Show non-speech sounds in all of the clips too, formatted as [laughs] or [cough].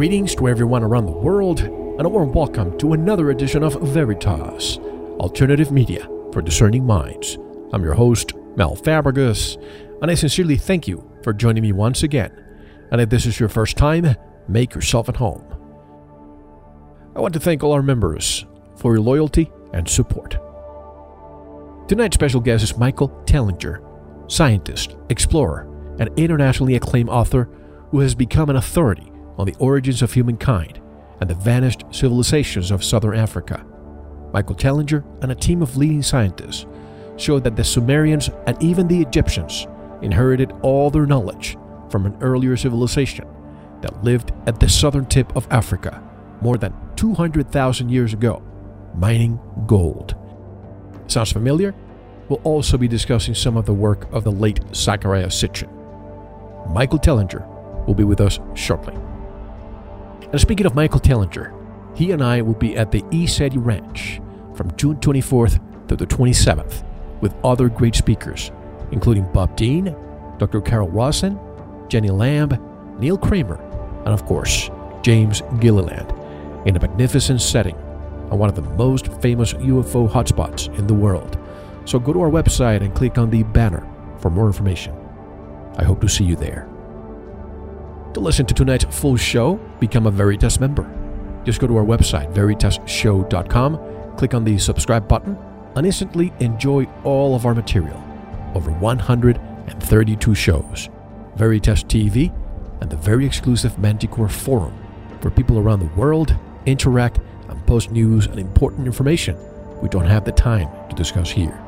Greetings to everyone around the world, and a warm welcome to another edition of Veritas, alternative media for discerning minds. I'm your host, Mel Fabregas, and I sincerely thank you for joining me once again. And if this is your first time, make yourself at home. I want to thank all our members for your loyalty and support. Tonight's special guest is Michael Tellinger, scientist, explorer, and internationally acclaimed author who has become an authority on the origins of humankind and the vanished civilizations of southern Africa. Michael Tellinger and a team of leading scientists showed that the Sumerians and even the Egyptians inherited all their knowledge from an earlier civilization that lived at the southern tip of Africa more than 200,000 years ago, mining gold. Sounds familiar? We'll also be discussing some of the work of the late Zecharia Sitchin. Michael Tellinger will be with us shortly. And speaking of Michael Tellinger, he and I will be at the ECETI Ranch from June 24th to the 27th with other great speakers, including Bob Dean, Dr. Carol Rosin, Jenny Lamb, Neil Kramer, and of course, James Gilliland, in a magnificent setting on one of the most famous UFO hotspots in the world. So go to our website and click on the banner for more information. I hope to see you there. To listen to tonight's full show, become a Veritas member. Just go to our website, veritasshow.com, click on the subscribe button, and instantly enjoy all of our material. Over 132 shows, Veritas TV, and the very exclusive Manticore Forum, where people around the world interact and post news and important information we don't have the time to discuss here.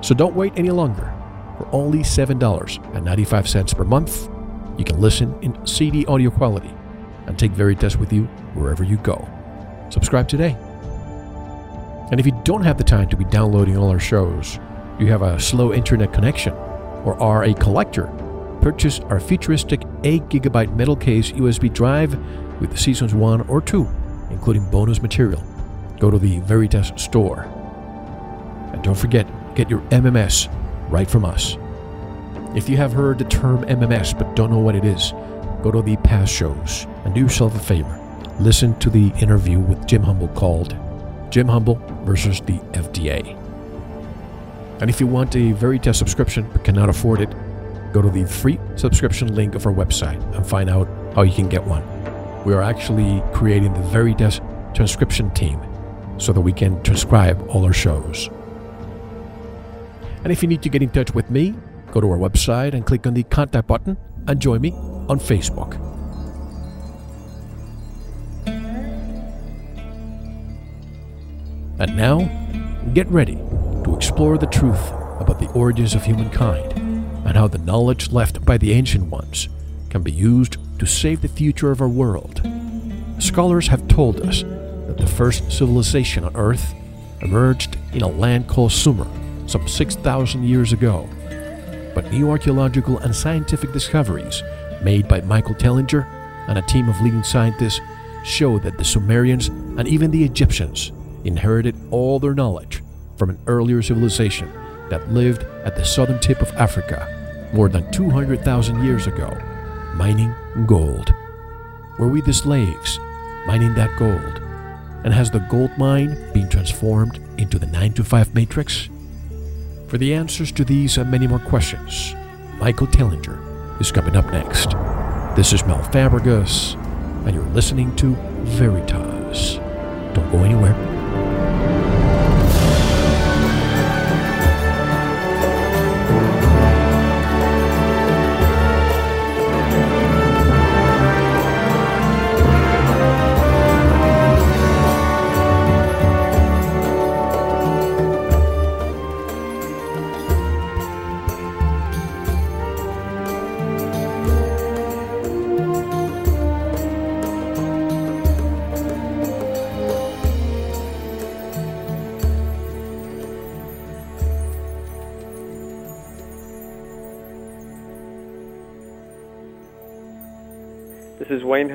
So don't wait any longer. For only $7.95 per month, you can listen in CD audio quality and take Veritas with you wherever you go. Subscribe today. And if you don't have the time to be downloading all our shows, you have a slow internet connection, or are a collector, purchase our futuristic 8GB metal case USB drive with seasons 1 or 2, including bonus material. Go to the Veritas store. And don't forget, get your MMS right from us. If you have heard the term MMS but don't know what it is, go to the past shows and do yourself a favor. Listen to the interview with Jim Humble called Jim Humble versus the FDA. And if you want a Veritas subscription but cannot afford it, go to the free subscription link of our website and find out how you can get one. We are actually creating the Veritas transcription team so that we can transcribe all our shows. And if you need to get in touch with me, go to our website and click on the contact button and join me on Facebook. And now, get ready to explore the truth about the origins of humankind and how the knowledge left by the ancient ones can be used to save the future of our world. Scholars have told us that the first civilization on Earth emerged in a land called Sumer some 6,000 years ago. But new archaeological and scientific discoveries made by Michael Tellinger and a team of leading scientists show that the Sumerians and even the Egyptians inherited all their knowledge from an earlier civilization that lived at the southern tip of Africa more than 200,000 years ago, mining gold. Were we the slaves mining that gold? And has the gold mine been transformed into the 9 to 5 matrix? For the answers to these and many more questions, Michael Tellinger is coming up next. This is Mel Fabregas, and you're listening to Veritas. Don't go anywhere.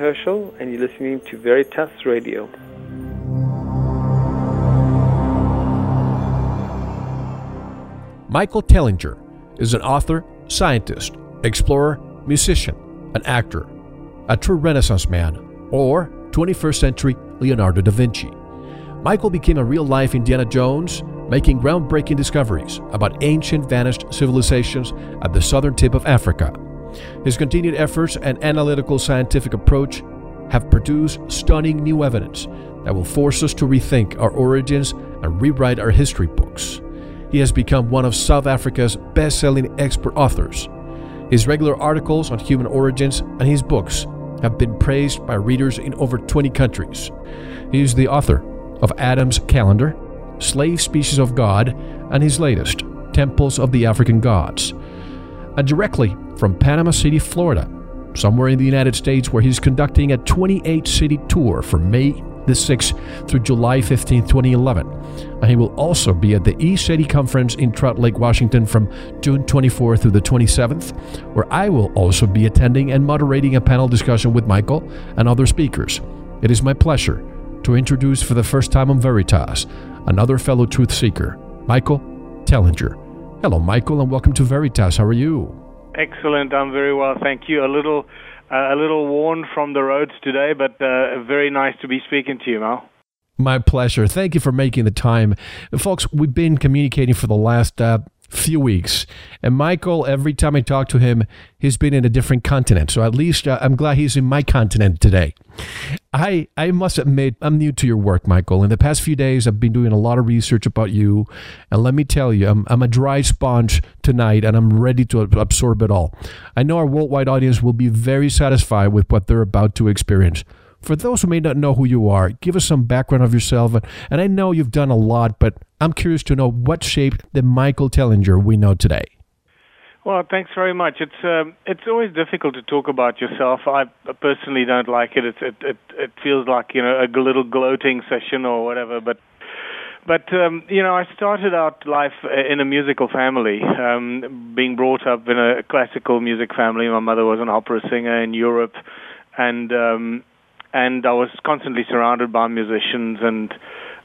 Herschel, and you're listening to Veritas Radio. Michael Tellinger is an author, scientist, explorer, musician, an actor, a true Renaissance man, or 21st century Leonardo da Vinci. Michael became a real life Indiana Jones, making groundbreaking discoveries about ancient vanished civilizations at the southern tip of Africa. His continued efforts and analytical scientific approach have produced stunning new evidence that will force us to rethink our origins and rewrite our history books. He has become one of South Africa's best selling expert authors. His regular articles on human origins and his books have been praised by readers in over 20 countries. He is the author of Adam's Calendar, Slave Species of God, and his latest, Temples of the African Gods. And directly from Panama City, Florida, somewhere in the United States, where he's conducting a 28 city tour from May the 6th through July 15, 2011. And uh, he will also be at the ECETI Conference in Trout Lake, Washington from June 24th through the 27th, where I will also be attending and moderating a panel discussion with Michael and other speakers. It is my pleasure to introduce for the first time on Veritas another fellow truth seeker, Michael Tellinger. Hello, Michael, and welcome to Veritas. How are you? Excellent. I'm very well, thank you. A little, uh, a little worn from the roads today, but uh, very nice to be speaking to you, Mal. My pleasure. Thank you for making the time. Folks, we've been communicating for the last uh, few weeks. And Michael, every time I talk to him, he's been in a different continent. So at least uh, I'm glad he's in my continent today. I I must admit I'm new to your work, Michael. In the past few days, I've been doing a lot of research about you, and let me tell you, I'm I'm a dry sponge tonight, and I'm ready to absorb it all. I know our worldwide audience will be very satisfied with what they're about to experience. For those who may not know who you are, give us some background of yourself. And I know you've done a lot, but I'm curious to know what shaped the Michael Tellinger we know today. Well, thanks very much. It's um, it's always difficult to talk about yourself. I personally don't like it. It's, it it it feels like you know a little gloating session or whatever. But but um, you know, I started out life in a musical family, um, being brought up in a classical music family. My mother was an opera singer in Europe, and um, and I was constantly surrounded by musicians and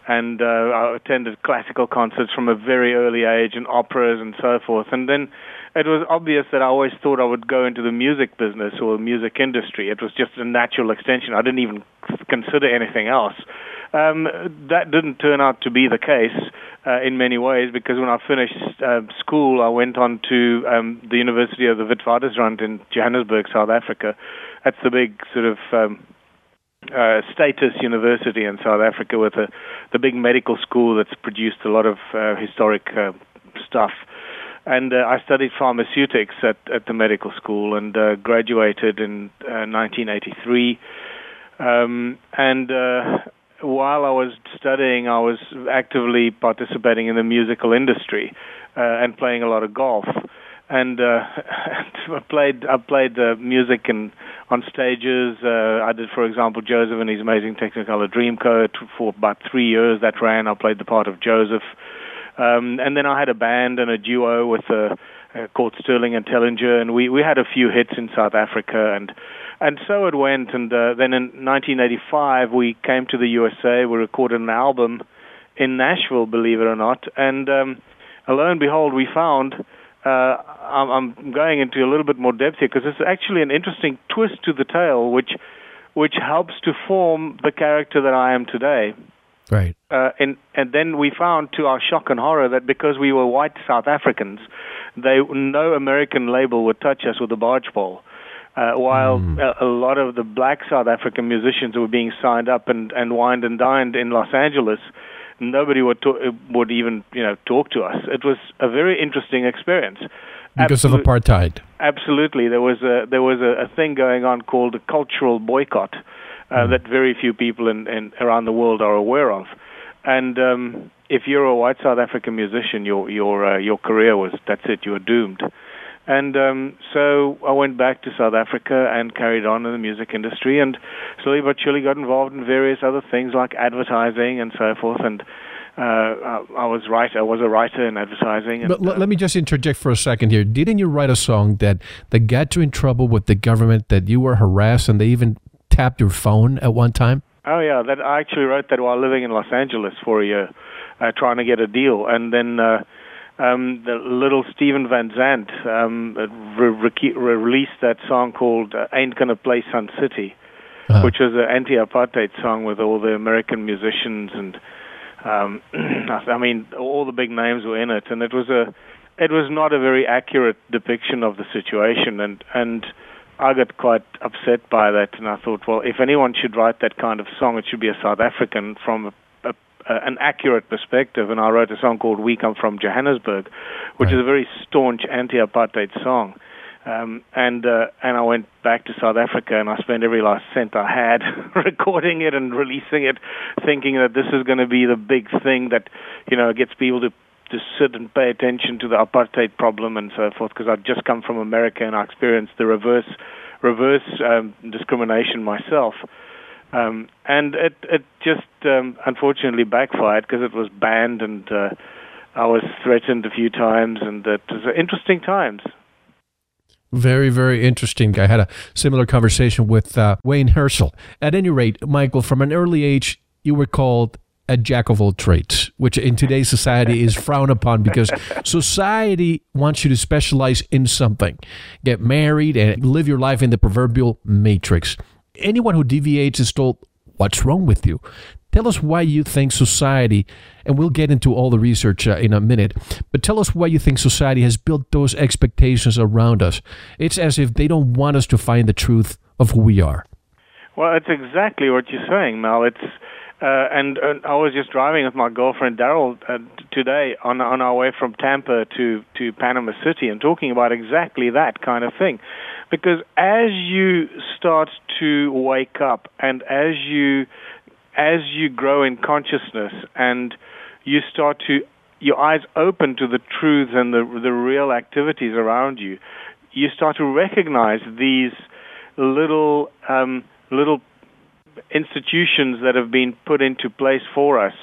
and uh, I attended classical concerts from a very early age and operas and so forth. And then it was obvious that I always thought I would go into the music business or the music industry. It was just a natural extension. I didn't even consider anything else. Um, that didn't turn out to be the case uh, in many ways because when I finished uh, school, I went on to um, the University of the Witwatersrand in Johannesburg, South Africa. That's the big sort of um, uh, status university in South Africa with a, the big medical school that's produced a lot of uh, historic uh, stuff. And uh, I studied pharmaceutics at, at the medical school and uh, graduated in uh, 1983. Um, and uh, while I was studying, I was actively participating in the musical industry uh, and playing a lot of golf. And uh, [laughs] I played I played music and on stages. I did, for example, Joseph and his amazing Technicolor Dreamcoat for about three years. That ran. I played the part of Joseph, um, and then I had a band and a duo with uh, uh, called Sterling and Tellinger, and we we had a few hits in South Africa and and so it went. And uh, then in 1985, we came to the USA. We recorded an album in Nashville, believe it or not. And um, lo and behold, we found. Uh, I'm going into a little bit more depth here because it's actually an interesting twist to the tale, which which helps to form the character that I am today. Right. Uh, and and then we found, to our shock and horror, that because we were white South Africans, they no American label would touch us with a barge pole. Uh, while mm. a, a, lot of the black South African musicians were being signed up and, and wined and dined in Los Angeles, nobody would to, would even you know talk to us. It was a very interesting experience because Absolute, of apartheid. Absolutely, there was a there was a, a thing going on called a cultural boycott uh, mm. that very few people in, in around the world are aware of, and um, if you're a white South African musician, your your uh, your career was that's it, you were doomed. And um, so I went back to South Africa and carried on in the music industry, and slowly but surely got involved in various other things like advertising and so forth. And uh, I was right. I was a writer in advertising. And, but l- uh, let me just interject for a second here. Didn't you write a song that that got you in trouble with the government? That you were harassed and they even tapped your phone at one time? Oh yeah, that I actually wrote that while living in Los Angeles for a year, uh, trying to get a deal, and then. Uh, um, the little Steven Van Zandt um, re- re- released that song called uh, "Ain't Gonna Play Sun City," uh-huh. which was an anti-apartheid song with all the American musicians and um, [clears throat] I mean all the big names were in it, and it was a it was not a very accurate depiction of the situation, and and I got quite upset by that, and I thought, well, if anyone should write that kind of song, it should be a South African from a uh, an accurate perspective, and I wrote a song called "We Come from Johannesburg," which right. is a very staunch anti-apartheid song. Um, and uh, and I went back to South Africa, and I spent every last cent I had [laughs] recording it and releasing it, thinking that this is going to be the big thing that you know gets people to to sit and pay attention to the apartheid problem and so forth. Because I'd just come from America and I experienced the reverse reverse um, discrimination myself. Um, and it it just um, unfortunately backfired because it was banned and uh, I was threatened a few times, and it was interesting times. Very, very interesting. I had a similar conversation with uh, Wayne Herschel. At any rate, Michael, from an early age, you were called a jack of all trades, which in today's society is frowned upon because society wants you to specialize in something, get married, and live your life in the proverbial matrix anyone who deviates is told, What's wrong with you? Tell us why you think society, and we'll get into all the research uh, in a minute, but tell us why you think society has built those expectations around us. It's as if they don't want us to find the truth of who we are. Well, it's exactly what you're saying, Mel. It's uh, and, and I was just driving with my girlfriend Daryl uh, today on on our way from Tampa to to Panama City, and talking about exactly that kind of thing, because as you start to wake up, and as you as you grow in consciousness, and you start to your eyes open to the truths and the the real activities around you, you start to recognize these little um, little institutions that have been put into place for us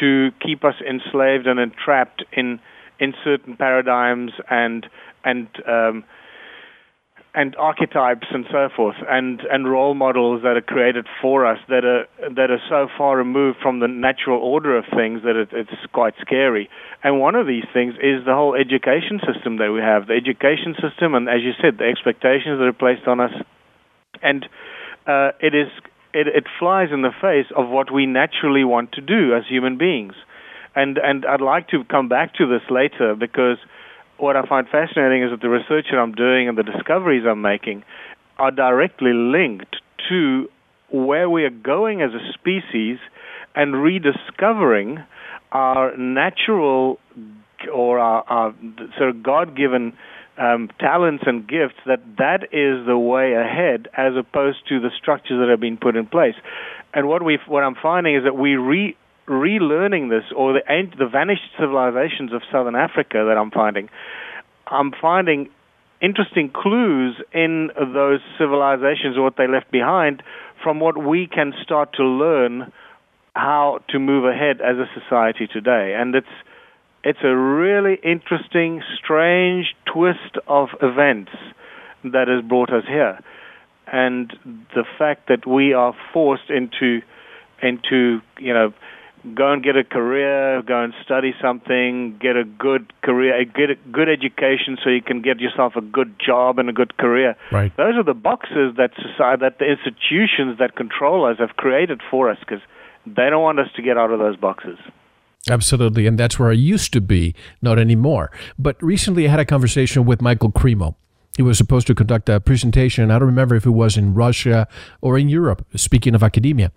to keep us enslaved and entrapped in in certain paradigms and and um, and archetypes and so forth, and and role models that are created for us that are that are so far removed from the natural order of things that it, it's quite scary. And one of these things is the whole education system that we have, the education system, and as you said, the expectations that are placed on us, and uh, it is it, it flies in the face of what we naturally want to do as human beings. And and I'd like to come back to this later because what I find fascinating is that the research that I'm doing and the discoveries I'm making are directly linked to where we are going as a species and rediscovering our natural or our, our sort of God-given um, talents and gifts that that is the way ahead as opposed to the structures that have been put in place. And what we what I'm finding is that we re relearning this, or the, the vanished civilizations of southern Africa that I'm finding, I'm finding interesting clues in those civilizations or what they left behind from what we can start to learn how to move ahead as a society today. And it's it's a really interesting, strange twist of events that has brought us here. And the fact that we are forced into into you know go and get a career, go and study something, get a good career, get a good education so you can get yourself a good job and a good career. Right. Those are the boxes that society, that the institutions that control us have created for us because they don't want us to get out of those boxes. Absolutely, and that's where I used to be, not anymore. But recently I had a conversation with Michael Cremo. He was supposed to conduct a presentation. I don't remember if it was in Russia or in Europe, speaking of academia.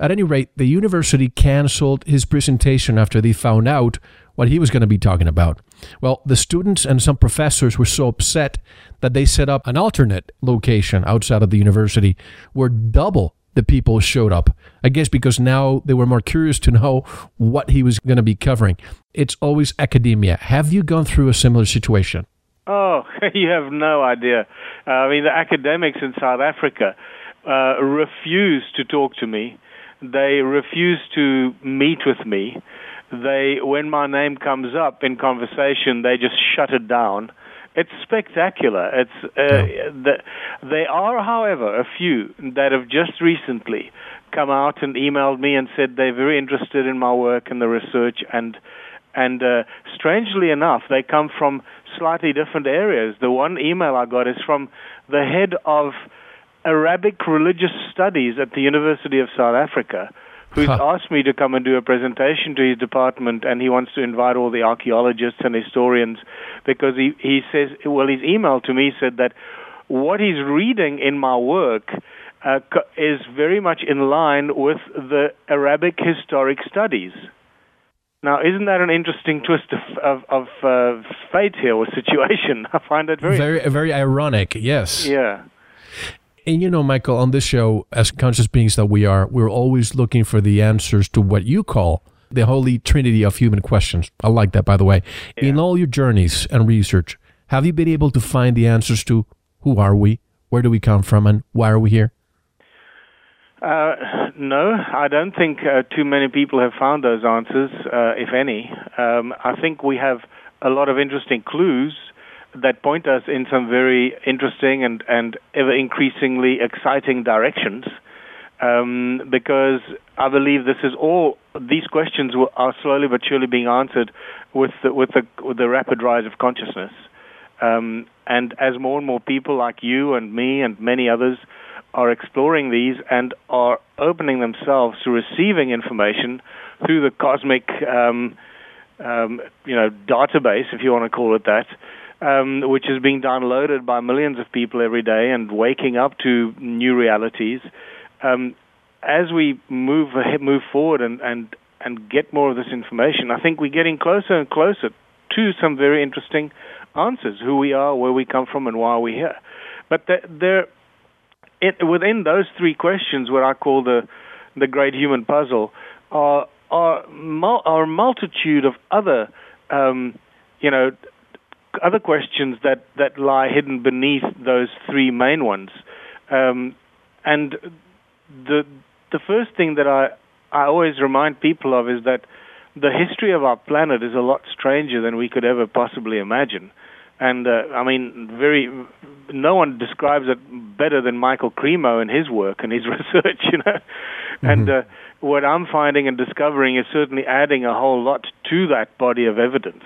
At any rate, the university canceled his presentation after they found out what he was going to be talking about. Well, the students and some professors were so upset that they set up an alternate location outside of the university where double the people showed up. I guess because now they were more curious to know what he was going to be covering. It's always academia. Have you gone through a similar situation? Oh, [laughs] you have no idea. Uh, I mean, the academics in South Africa uh, refuse to talk to me. They refuse to meet with me. They, when my name comes up in conversation, they just shut it down. It's spectacular. It's uh, yeah. the, there are, however, a few that have just recently come out and emailed me and said they're very interested in my work and the research and and uh, strangely enough, they come from slightly different areas. The one email I got is from the head of Arabic religious studies at the University of South Africa, who's huh. asked me to come and do a presentation to his department, and he wants to invite all the archaeologists and historians because he, he says, well, his email to me said that what he's reading in my work uh, is very much in line with the Arabic historic studies. Now, isn't that an interesting twist of of, of uh, fate here or [laughs] situation? I find it very very very ironic. Yes. Yeah. And you know, Michael, on this show, as conscious beings that we are, we're always looking for the answers to what you call the holy trinity of human questions. I like that, by the way. Yeah. In all your journeys and research, have you been able to find the answers to who are we, where do we come from, and why are we here? Uh, no, I don't think uh, too many people have found those answers, uh, if any. Um, I think we have a lot of interesting clues that point us in some very interesting and, and ever increasingly exciting directions. Um, because I believe this is all these questions are slowly but surely being answered with the, with the, with the rapid rise of consciousness. Um, and as more and more people like you and me and many others are exploring these and are opening themselves to receiving information through the cosmic, um, um, you know, database, if you want to call it that, um, which is being downloaded by millions of people every day and waking up to new realities. Um, as we move ahead, [laughs] move forward, and, and and get more of this information, I think we're getting closer and closer to some very interesting answers: who we are, where we come from, and why we're here. But there it, within those three questions, what I call the the great human puzzle, are are, are a multitude of other, um, you know, other questions that that lie hidden beneath those three main ones. Um, and the the first thing that I I always remind people of is that the history of our planet is a lot stranger than we could ever possibly imagine. and uh, I mean, very. No one describes it better than Michael Cremo and his work and his [laughs] research, you know. Mm-hmm. And uh, what I'm finding and discovering is certainly adding a whole lot to that body of evidence.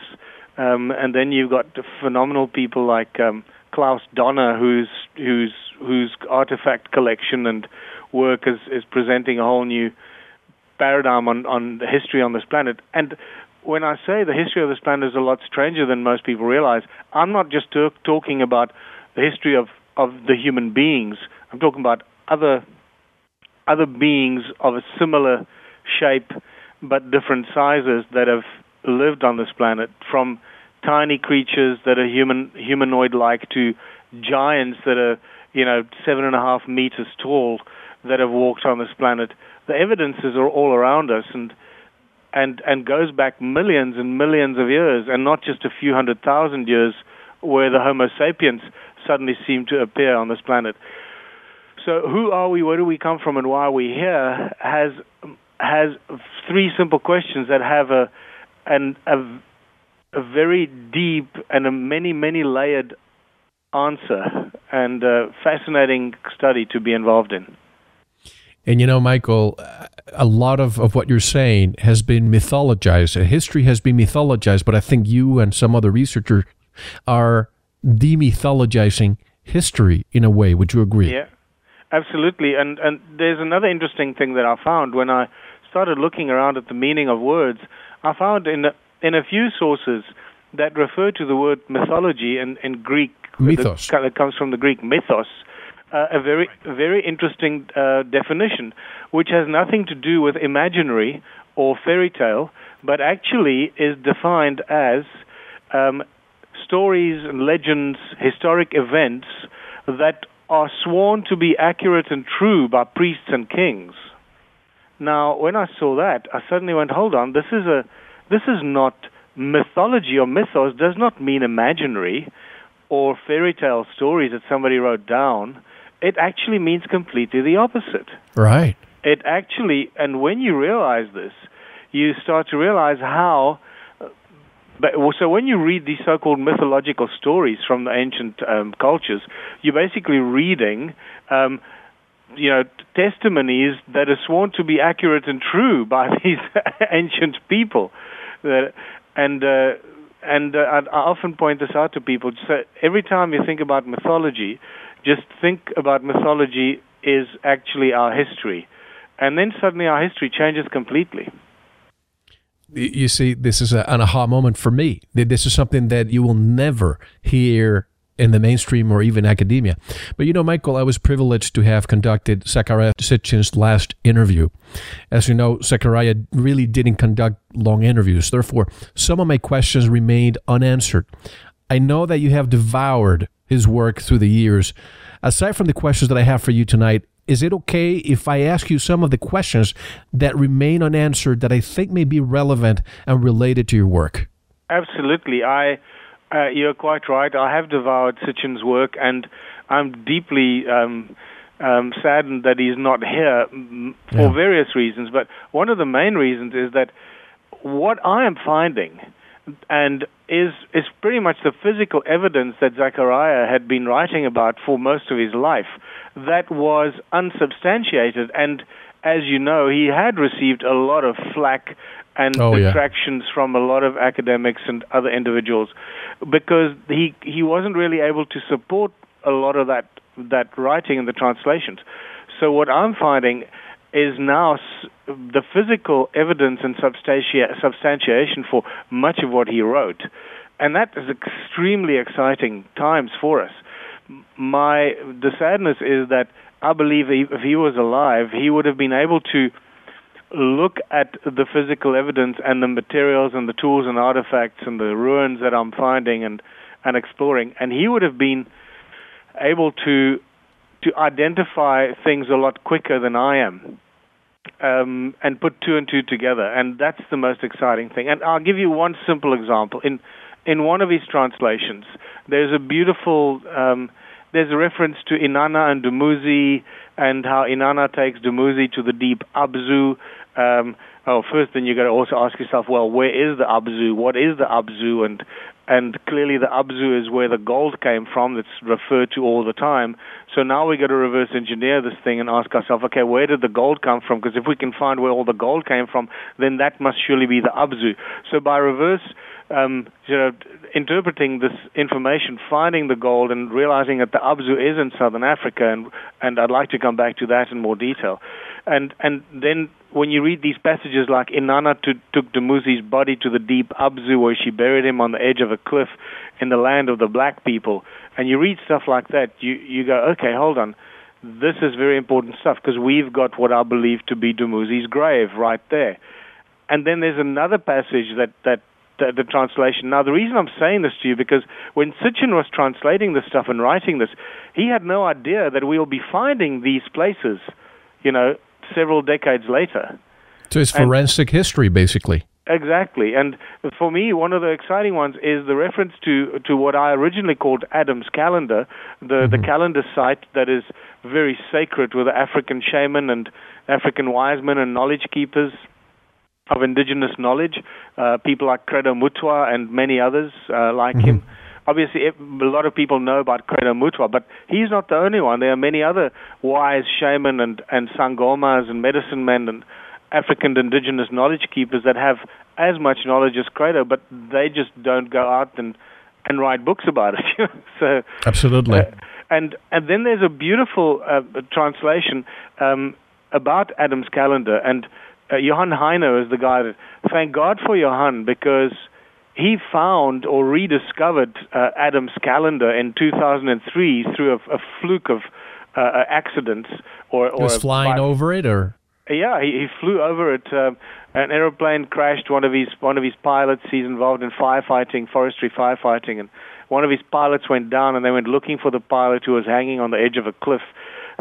Um, and then you've got phenomenal people like um, Klaus Dona, whose whose whose artifact collection and work is is presenting a whole new paradigm on on the history on this planet. And when I say the history of this planet is a lot stranger than most people realize, I'm not just t- talking about the history of of the human beings. I'm talking about other other beings of a similar shape but different sizes that have lived on this planet, from tiny creatures that are human humanoid-like to giants that are you know seven and a half meters tall that have walked on this planet. The evidences are all around us, and and and goes back millions and millions of years, and not just a few hundred thousand years, where the Homo sapiens suddenly seem to appear on this planet. So, who are we? Where do we come from? And why are we here? Has has three simple questions that have a an a, a very deep and a many many layered answer and a fascinating study to be involved in. And you know, Michael, a lot of, of what you're saying has been mythologized. History has been mythologized, but I think you and some other researchers are demythologizing history in a way. Would you agree? Yeah, absolutely. And and there's another interesting thing that I found when I started looking around at the meaning of words. I found in a, in a few sources that refer to the word mythology in, in Greek. Mythos. That comes from the Greek mythos. Uh, a very very interesting uh, definition, which has nothing to do with imaginary or fairy tale, but actually is defined as um, stories and legends, historic events that are sworn to be accurate and true by priests and kings. Now, when I saw that, I suddenly went, "Hold on, this is a this is not mythology or mythos does not mean imaginary or fairy tale stories that somebody wrote down. It actually means completely the opposite. Right. It actually, and when you realize this, you start to realize how but so when you read these so-called mythological stories from the ancient um, cultures, you're basically reading, um, you know, testimonies that are sworn to be accurate and true by [laughs] these ancient people. And uh, and uh, I, I often point this out to people. So every time you think about mythology, just think about mythology is actually our history, and then suddenly our history changes completely you see, this is a, an aha moment for me. This is something that you will never hear in the mainstream or even academia. But you know, Michael, I was privileged to have conducted Zecharia Sitchin's last interview. As you know, Zecharia really didn't conduct long interviews. Therefore, some of my questions remained unanswered. I know that you have devoured his work through the years. Aside from the questions that I have for you tonight, is it okay if I ask you some of the questions that remain unanswered that I think may be relevant and related to your work? Absolutely. I, uh, you're quite right. I have devoured Sitchin's work, and I'm deeply um, um, saddened that he's not here for yeah. various reasons. But one of the main reasons is that what I am finding and is is pretty much the physical evidence that Zecharia had been writing about for most of his life that was unsubstantiated and as you know he had received a lot of flack and oh, detractions yeah. from a lot of academics and other individuals because he he wasn't really able to support a lot of that that writing and the translations so what i'm finding is now the physical evidence and substantia- substantiation for much of what he wrote. And that is extremely exciting times for us. My the sadness is that I believe if he was alive, he would have been able to look at the physical evidence and the materials and the tools and artifacts and the ruins that I'm finding and and exploring, and he would have been able to to identify things a lot quicker than I am um, and put two and two together, and that's the most exciting thing. And I'll give you one simple example. In in one of his translations, there's a beautiful um, there's a reference to Inanna and Dumuzi, and how Inanna takes Dumuzi to the deep Abzu. Um, oh, first then you got to also ask yourself, well, where is the Abzu? What is the Abzu? And and clearly the Abzu is where the gold came from. That's referred to all the time. So now we got to reverse engineer this thing and ask ourselves, okay, where did the gold come from? Because if we can find where all the gold came from, then that must surely be the Abzu. So by reverse um, you know, interpreting this information, finding the gold, and realizing that the Abzu is in southern Africa, and and I'd like to come back to that in more detail. And and then when you read these passages like Inanna to, took Dumuzi's body to the deep Abzu, where she buried him on the edge of a cliff in the land of the black people, and you read stuff like that, you you go, okay, hold on. This is very important stuff because we've got what I believe to be Dumuzi's grave right there. And then there's another passage that, that the, the, translation. Now, the reason I'm saying this to you because when Sitchin was translating this stuff and writing this, he had no idea that we'll be finding these places, you know, several decades later. So it's forensic and, history, basically. Exactly, and for me, one of the exciting ones is the reference to to what I originally called Adam's calendar, the mm-hmm. the calendar site that is very sacred with the African shaman and African wise men and knowledge keepers of indigenous knowledge, uh, people like Credo Mutwa and many others uh, like mm-hmm. him. Obviously, a lot of people know about Credo Mutwa, but he's not the only one. There are many other wise shaman and, and sangomas and medicine men and African indigenous knowledge keepers that have as much knowledge as Credo, but they just don't go out and, and write books about it. [laughs] so Absolutely. Uh, and and then there's a beautiful uh, translation um, about Adam's calendar, and uh, Johann Heine is the guy that, thank God for Johann because he found or rediscovered uh, Adam's calendar in 2003 through a, a fluke of uh, uh accidents or, or was flying over it or? Yeah he, he flew over it uh, an aeroplane crashed one of his one of his pilots he's involved in firefighting forestry firefighting and one of his pilots went down and they went looking for the pilot who was hanging on the edge of a cliff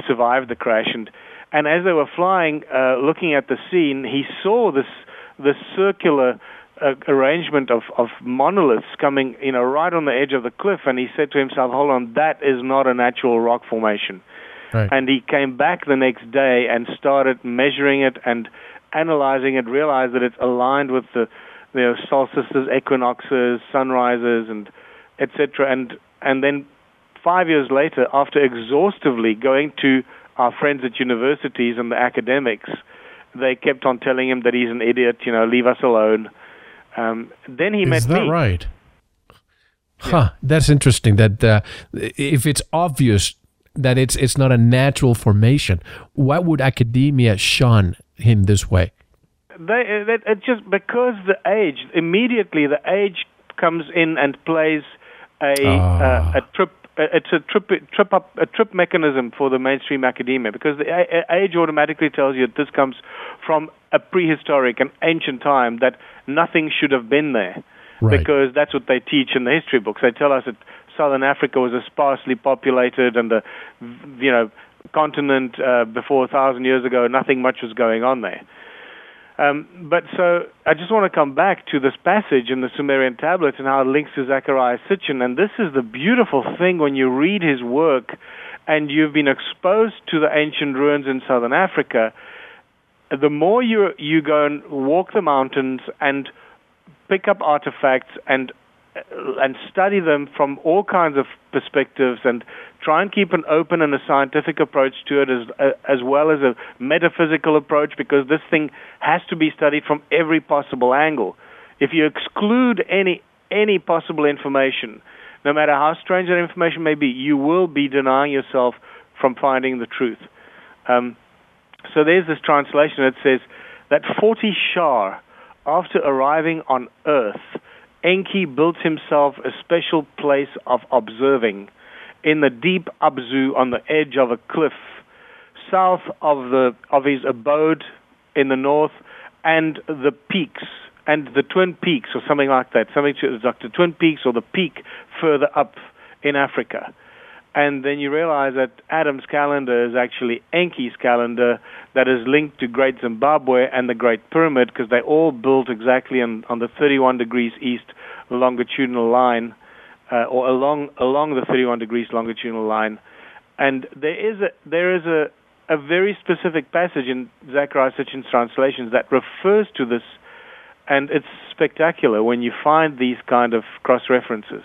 survived the crash and and as they were flying, uh, looking at the scene, he saw this this circular uh, arrangement of, of monoliths coming, you know, right on the edge of the cliff, and he said to himself, "Hold on, that is not a natural rock formation." Right. And he came back the next day and started measuring it and analyzing it, realized that it's aligned with the you know, solstices, equinoxes, sunrises, and etc. And and then five years later, after exhaustively going to our friends at universities and the academics, they kept on telling him that he's an idiot, you know, leave us alone. Um, then he Is met Is that me. right? Huh, that's interesting. That uh, if it's obvious that it's it's not a natural formation, why would academia shun him this way? They, it, it just because the age immediately the age comes in and plays a uh, a trip it's a trip trip up a trip mechanism for the mainstream academia because the age automatically tells you that this comes from a prehistoric and ancient time that nothing should have been there right. because that's what they teach in the history books. They tell us that southern Africa was a sparsely populated and the you know continent uh, before a thousand years ago nothing much was going on there. Um, but so I just want to come back to this passage in the Sumerian tablets and how it links to Zecharia Sitchin. And this is the beautiful thing when you read his work and you've been exposed to the ancient ruins in southern Africa. The more you you go and walk the mountains and pick up artifacts and and study them from all kinds of perspectives and try and keep an open and a scientific approach to it as as well as a metaphysical approach because this thing has to be studied from every possible angle. If you exclude any any possible information, no matter how strange that information may be, you will be denying yourself from finding the truth. Um, so there's this translation that says that 40 Shar, after arriving on Earth, Enki built himself a special place of observing in the deep Abzu on the edge of a cliff, south of the of his abode in the north, and the peaks and the Twin Peaks or something like that, something to, like the Twin Peaks or the peak further up in Africa. And then you realize that Adam's calendar is actually Enki's calendar that is linked to Great Zimbabwe and the Great Pyramid because they all built exactly on, on the 31 degrees east longitudinal line uh, or along along the 31 degrees longitudinal line. And there is a there is a a very specific passage in Zecharia Sitchin's translations that refers to this, and it's spectacular when you find these kind of cross references.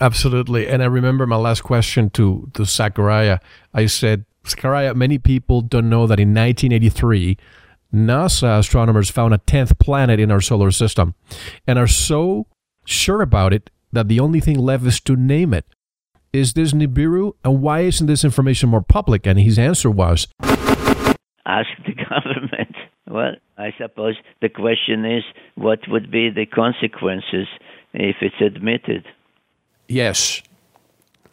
Absolutely. And I remember my last question to, to Zecharia. I said, Zecharia, many people don't know that in 1983, NASA astronomers found a 10th planet in our solar system and are so sure about it that the only thing left is to name it. Is this Nibiru? And why isn't this information more public? And his answer was Ask the [laughs] government. Well, I suppose the question is what would be the consequences if it's admitted? Yes.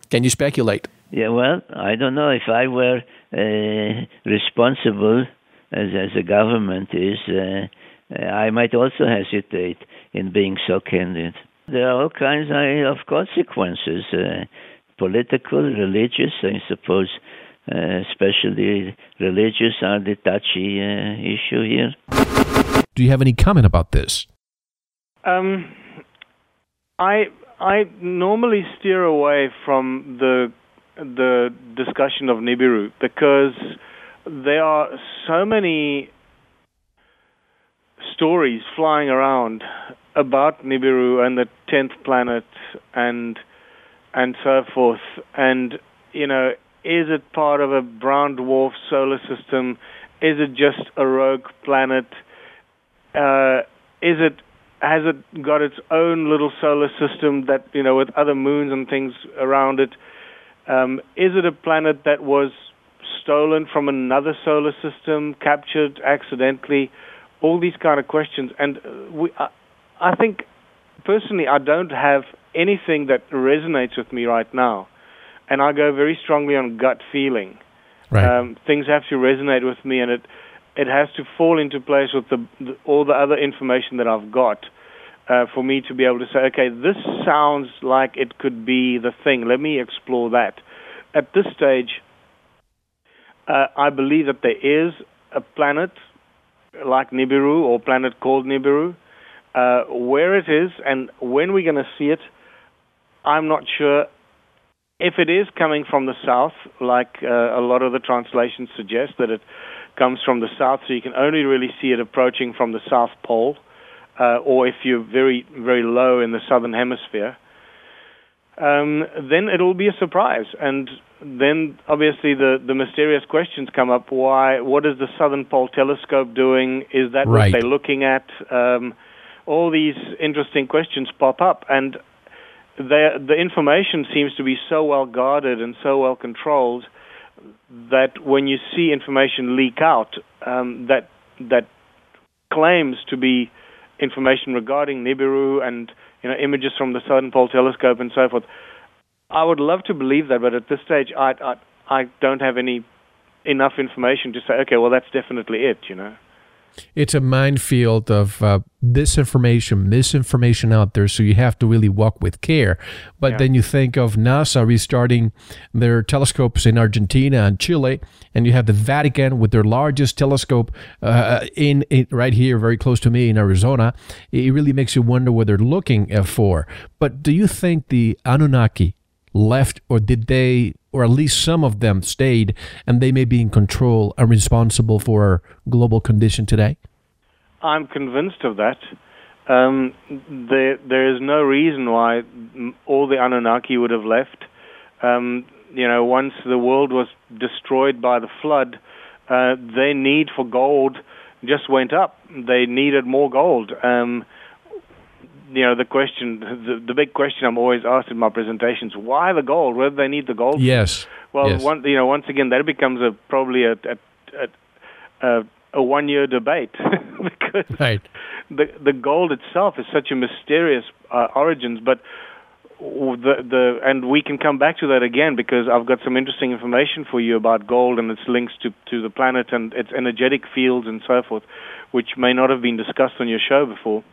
Can you speculate? Yeah, well, I don't know. If I were uh, responsible, as, as a government is, uh, I might also hesitate in being so candid. There are all kinds of consequences uh, political, religious, I suppose. Uh, especially religious are the touchy uh, issue here. Do you have any comment about this? Um, I I normally steer away from the the discussion of Nibiru because there are so many stories flying around about Nibiru and the tenth planet and and so forth. And you know, is it part of a brown dwarf solar system? Is it just a rogue planet? Uh, is it has it got its own little solar system that you know with other moons and things around it? Um, is it a planet that was stolen from another solar system, captured accidentally? All these kind of questions, and we, I, I think personally, I don't have anything that resonates with me right now, and I go very strongly on gut feeling. Right. Um, things have to resonate with me, and it it has to fall into place with the, the all the other information that I've got. Uh, for me to be able to say, okay, this sounds like it could be the thing. Let me explore that. At this stage, uh, I believe that there is a planet like Nibiru or planet called Nibiru. Uh, where it is and when we're going to see it, I'm not sure. If it is coming from the south, like uh, a lot of the translations suggest that it comes from the south, so you can only really see it approaching from the south pole, uh, or if you're very, very low in the southern hemisphere, um, then it'll be a surprise. And then obviously the, the mysterious questions come up. Why? What is the Southern Pole Telescope doing? Is that Right. what they're looking at? Um, all these interesting questions pop up, and the the information seems to be so well guarded and so well controlled that when you see information leak out um, that that claims to be information regarding Nibiru and you know images from the Southern Pole Telescope and so forth, I would love to believe that, but at this stage, I I, I don't have any enough information to say, okay, well that's definitely it, you know. It's a minefield of uh, disinformation, misinformation out there, so you have to really walk with care. But Yeah. then you think of NASA restarting their telescopes in Argentina and Chile, and you have the Vatican with their largest telescope uh, in, in right here, very close to me in Arizona. It really makes you wonder what they're looking uh, for. But do you think the Anunnaki left, or did they, or at least some of them stayed, and they may be in control and responsible for our global condition today? I'm convinced of that. Um, there, there is no reason why all the Anunnaki would have left. Um, you know, once the world was destroyed by the flood, uh, their need for gold just went up. They needed more gold. Um, you know, the question, the, the big question I'm always asked in my presentations: Why the gold? Where do they need the gold? Yes. Well, yes. one, you know, once again, that becomes a probably a a, a, a, a one-year debate [laughs] because Right. the the gold itself is such a mysterious uh, origins, but the the and we can come back to that again because I've got some interesting information for you about gold and its links to to the planet and its energetic fields and so forth, which may not have been discussed on your show before.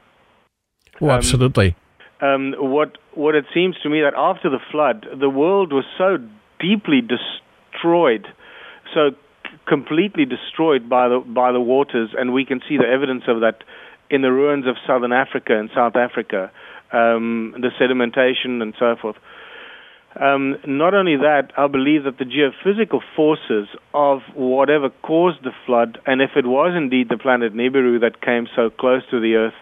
Oh, Um, absolutely. um, what what it seems to me that after the flood, the world was so deeply destroyed, so c- completely destroyed by the by the waters, and we can see the evidence of that in the ruins of southern Africa and South Africa, um, the sedimentation and so forth. Um, not only that, I believe that the geophysical forces of whatever caused the flood, and if it was indeed the planet Nibiru that came so close to the Earth,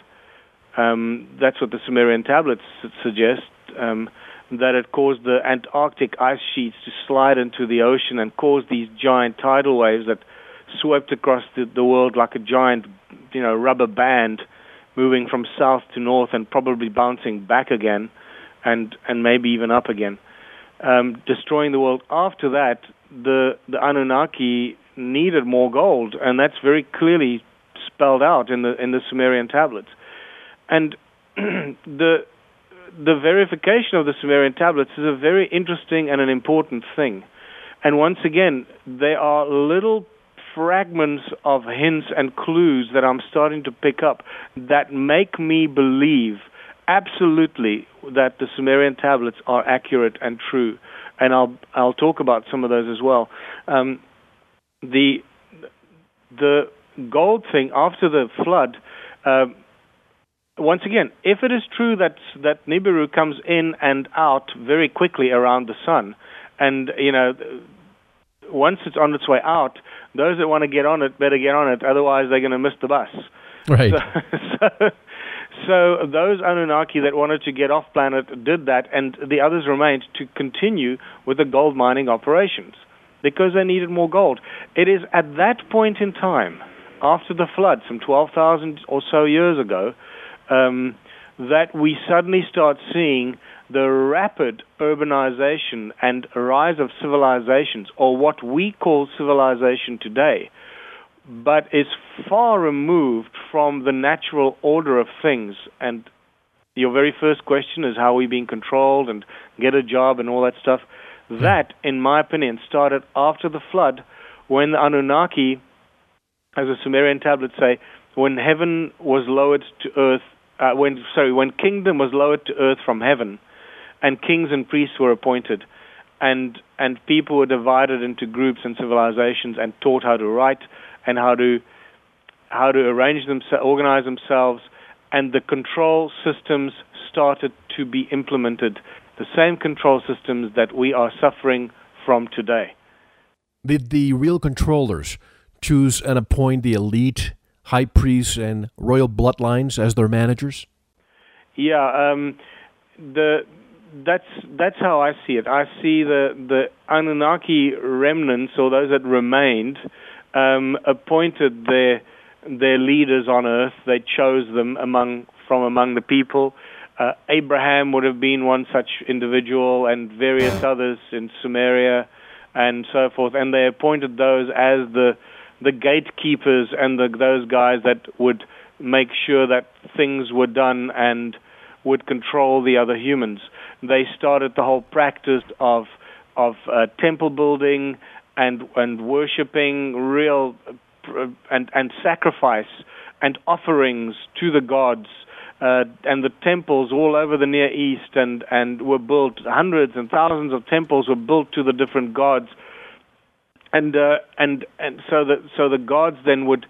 um, that's what the Sumerian tablets suggest, um, that it caused the Antarctic ice sheets to slide into the ocean and cause these giant tidal waves that swept across the, the world like a giant, you know, rubber band, moving from south to north and probably bouncing back again, and and maybe even up again um, destroying the world. After that, the the Anunnaki needed more gold, and that's very clearly spelled out in the in the Sumerian tablets. And [clears throat] the the verification of the Sumerian tablets is a very interesting and an important thing. And once again, there are little fragments of hints and clues that I'm starting to pick up that make me believe absolutely that the Sumerian tablets are accurate and true, and I'll I'll talk about some of those as well. Um, the the gold thing after the flood. Uh, once again, if it is true that that Nibiru comes in and out very quickly around the sun, and you know, once it's on its way out, those that want to get on it better get on it, otherwise they're going to miss the bus. Right. So, [laughs] so, so those Anunnaki that wanted to get off planet did that, and the others remained to continue with the gold mining operations because they needed more gold. It is at that point in time, after the flood, some 12,000 or so years ago, um, that we suddenly start seeing the rapid urbanization and rise of civilizations, or what we call civilization today but is far removed from the natural order of things. And your very first question is how are we being controlled and get a job and all that stuff. That, in my opinion, started after the flood when the Anunnaki, as the Sumerian tablets say, when heaven was lowered to earth, uh, when sorry, when kingdom was lowered to earth from heaven, and kings and priests were appointed, and and people were divided into groups and civilizations and taught how to write, and how to how to arrange themselves, organize themselves, and the control systems started to be implemented. The same control systems that we are suffering from today. Did the real controllers choose and appoint the elite high priests and royal bloodlines as their managers? Yeah, um, the that's that's how I see it. I see the the Anunnaki remnants or those that remained um, appointed their their leaders on earth. They chose them among from among the people. Uh, Abraham would have been one such individual, and various others in Sumeria, and so forth. And they appointed those as the the gatekeepers and the, those guys that would make sure that things were done and would control the other humans. They started the whole practice of of uh, temple building and and worshiping real uh, and and sacrifice and offerings to the gods uh, and the temples all over the Near East and and were built hundreds and thousands of temples were built to the different gods and uh, and and so the so the gods then would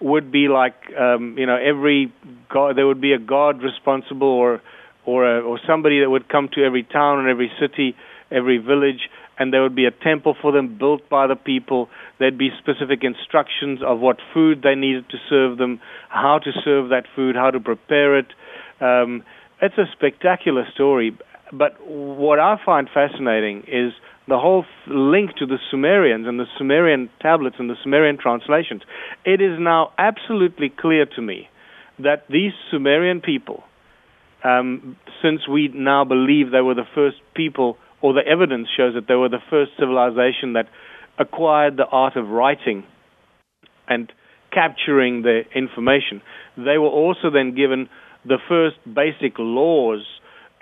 would be like um, you know every god there would be a god responsible or or a, or somebody that would come to every town and every city every village and there would be a temple for them built by the people. There'd be specific instructions of what food they needed to serve them, how to serve that food, how to prepare it. Um, it's a spectacular story. But what I find fascinating is the whole link to the Sumerians and the Sumerian tablets and the Sumerian translations. It is now absolutely clear to me that these Sumerian people, um, since we now believe they were the first people or the evidence shows that they were the first civilization that acquired the art of writing and capturing the information. They were also then given the first basic laws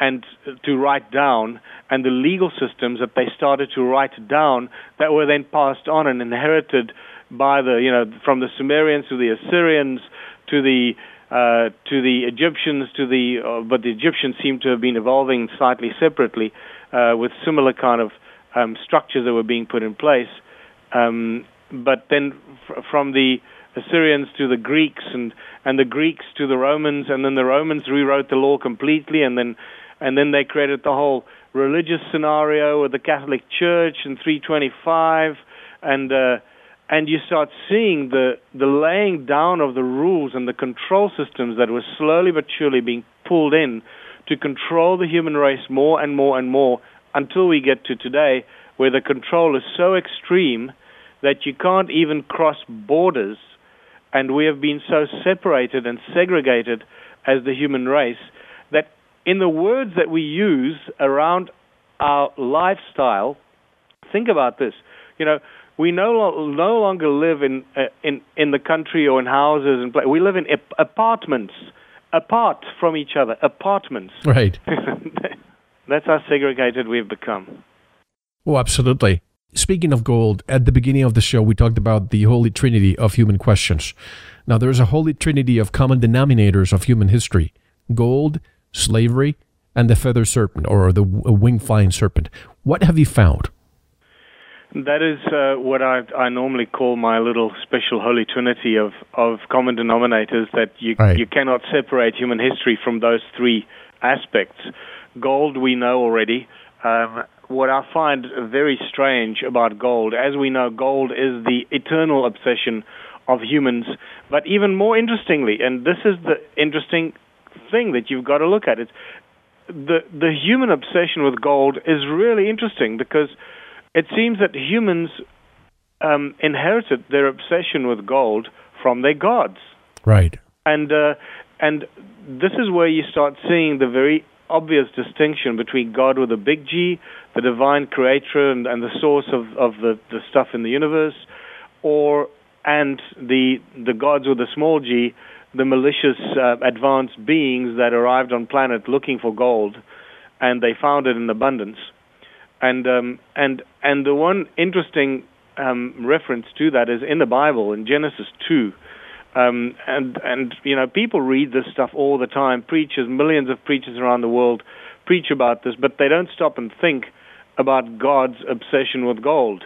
and to write down and the legal systems that they started to write down that were then passed on and inherited by the you know from the Sumerians to the Assyrians to the uh, to the Egyptians to the uh, but the Egyptians seem to have been evolving slightly separately uh, with similar kind of um, structures that were being put in place. Um, but then from the Assyrians to the Greeks and and the Greeks to the Romans and then the Romans rewrote the law completely and then and then they created the whole religious scenario with the Catholic Church in 325, and uh, and you start seeing the the laying down of the rules and the control systems that were slowly but surely being pulled in to control the human race more and more and more until we get to today, where the control is so extreme that you can't even cross borders, and we have been so separated and segregated as the human race that in the words that we use around our lifestyle, think about this. You know, we no, no longer live in, uh, in, in the country or in houses and we live in ap- apartments, apart from each other, apartments. [laughs] Right. [laughs] That's how segregated we've become. Oh, absolutely. Speaking of gold, at the beginning of the show, we talked about the holy trinity of human questions. Now, there's a holy trinity of common denominators of human history gold, slavery, and the feather serpent or the wing flying serpent. What have you found? That is uh, what I, I normally call my little special holy trinity of, of common denominators that you, right. you cannot separate human history from those three aspects. Gold, we know already. Um, what I find very strange about gold, as we know, gold is the eternal obsession of humans. But even more interestingly, and this is the interesting thing that you've got to look at, it's the the human obsession with gold is really interesting because it seems that humans um, inherited their obsession with gold from their gods. Right. And uh, and this is where you start seeing the very obvious distinction between God with a big G, the divine creator and, and the source of, of the, the stuff in the universe, or and the the gods with a small g, the malicious uh, advanced beings that arrived on planet looking for gold, and they found it in abundance. And um, and and the one interesting um, reference to that is in the Bible in Genesis two. Um, and and you know people read this stuff all the time. Preachers, millions of preachers around the world, preach about this, but they don't stop and think about God's obsession with gold.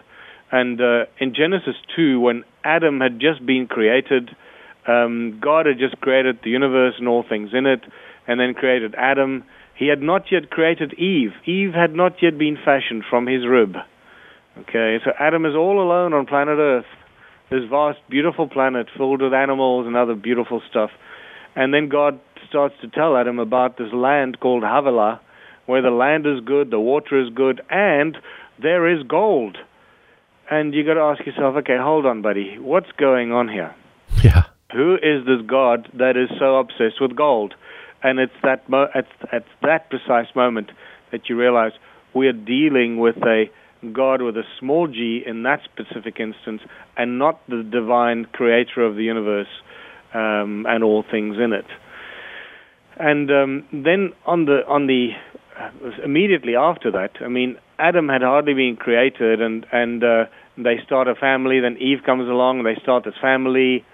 And uh, in Genesis two, when Adam had just been created, um, God had just created the universe and all things in it, and then created Adam. He had not yet created Eve. Eve had not yet been fashioned from his rib. Okay, so Adam is all alone on planet Earth, this vast, beautiful planet filled with animals and other beautiful stuff. And then God starts to tell Adam about this land called Havilah, where the land is good, the water is good, and there is gold. And you got to ask yourself, okay, hold on, buddy, what's going on here? Yeah. Who is this God that is so obsessed with gold? And it's that mo- at, at that precise moment that you realize we are dealing with a God with a small g in that specific instance, and not the divine creator of the universe um, and all things in it. And um, then on the on the uh, immediately after that, I mean, Adam had hardly been created, and and uh, they start a family. Then Eve comes along, they start this family.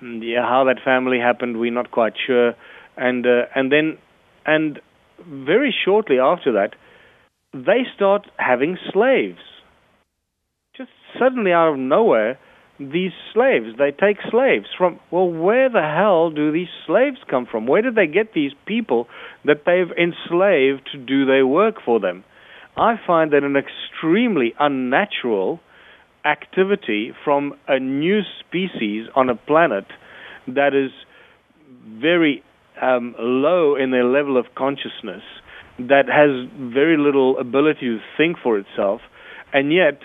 And, yeah, how that family happened, we're not quite sure. And uh, and then and very shortly after that, they start having slaves. Just suddenly out of nowhere, these slaves, they take slaves from, well, where the hell do these slaves come from? Where did they get these people that they've enslaved to do their work for them? I find that an extremely unnatural activity from a new species on a planet that is very um, low in their level of consciousness that has very little ability to think for itself, and yet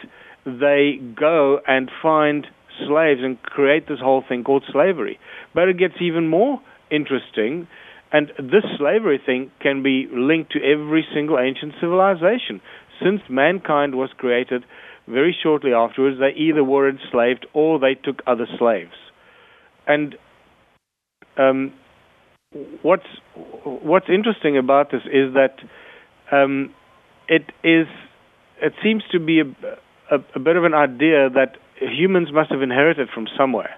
they go and find slaves and create this whole thing called slavery. But it gets even more interesting, and this slavery thing can be linked to every single ancient civilization. Since mankind was created, very shortly afterwards, they either were enslaved or they took other slaves. And um, what's what's interesting about this is that um, it is it seems to be a, a, a, bit of an idea that humans must have inherited from somewhere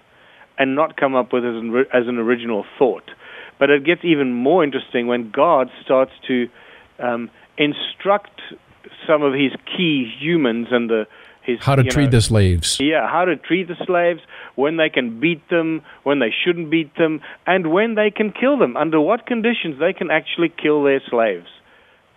and not come up with as an, as an original thought. But it gets even more interesting when God starts to um, instruct some of his key humans and the his, how to treat know, the slaves. Yeah, how to treat the slaves, when they can beat them, when they shouldn't beat them, and when they can kill them, under what conditions they can actually kill their slaves.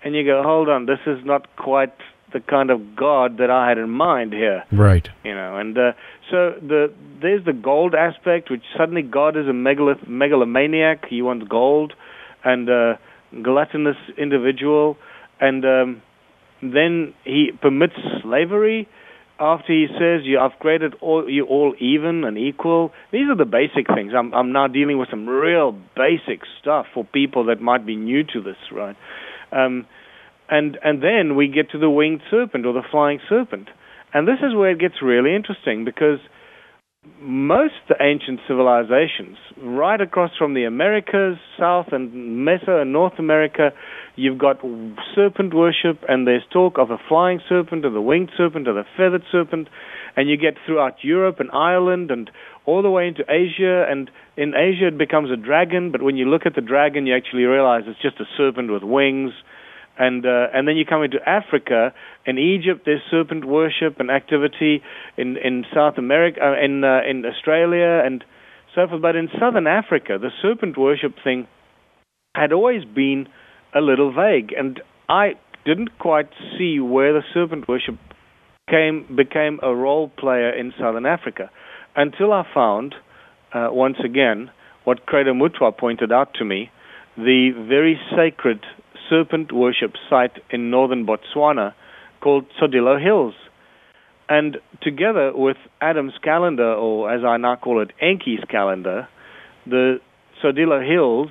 and you go, hold on, this is not quite the kind of God that I had in mind here. Right. You know, and uh, so the there's the gold aspect, which suddenly God is a megaloth- megalomaniac. He wants gold, and uh, gluttonous individual, and um, then he permits slavery after he says you I've created all you all even and equal. These are the basic things. I'm I'm now dealing with some real basic stuff for people that might be new to this, right? Um, and and then we get to the winged serpent or the flying serpent, and this is where it gets really interesting because most ancient civilizations, right across from the Americas, South and Meso and North America, you've got serpent worship, and there's talk of a flying serpent, or the winged serpent, or the feathered serpent, and you get throughout Europe and Ireland and all the way into Asia, and in Asia it becomes a dragon, but when you look at the dragon, you actually realize it's just a serpent with wings and uh, and then you come into Africa. In Egypt, there's serpent worship and activity. In in South America, uh, in uh, in Australia, and so forth. But in Southern Africa, the serpent worship thing had always been a little vague, and I didn't quite see where the serpent worship came became a role player in Southern Africa until I found uh, once again what Credo Mutwa pointed out to me, the very sacred serpent worship site in northern Botswana called Tsodilo Hills. And together with Adam's calendar, or as I now call it, Enki's calendar, the Tsodilo Hills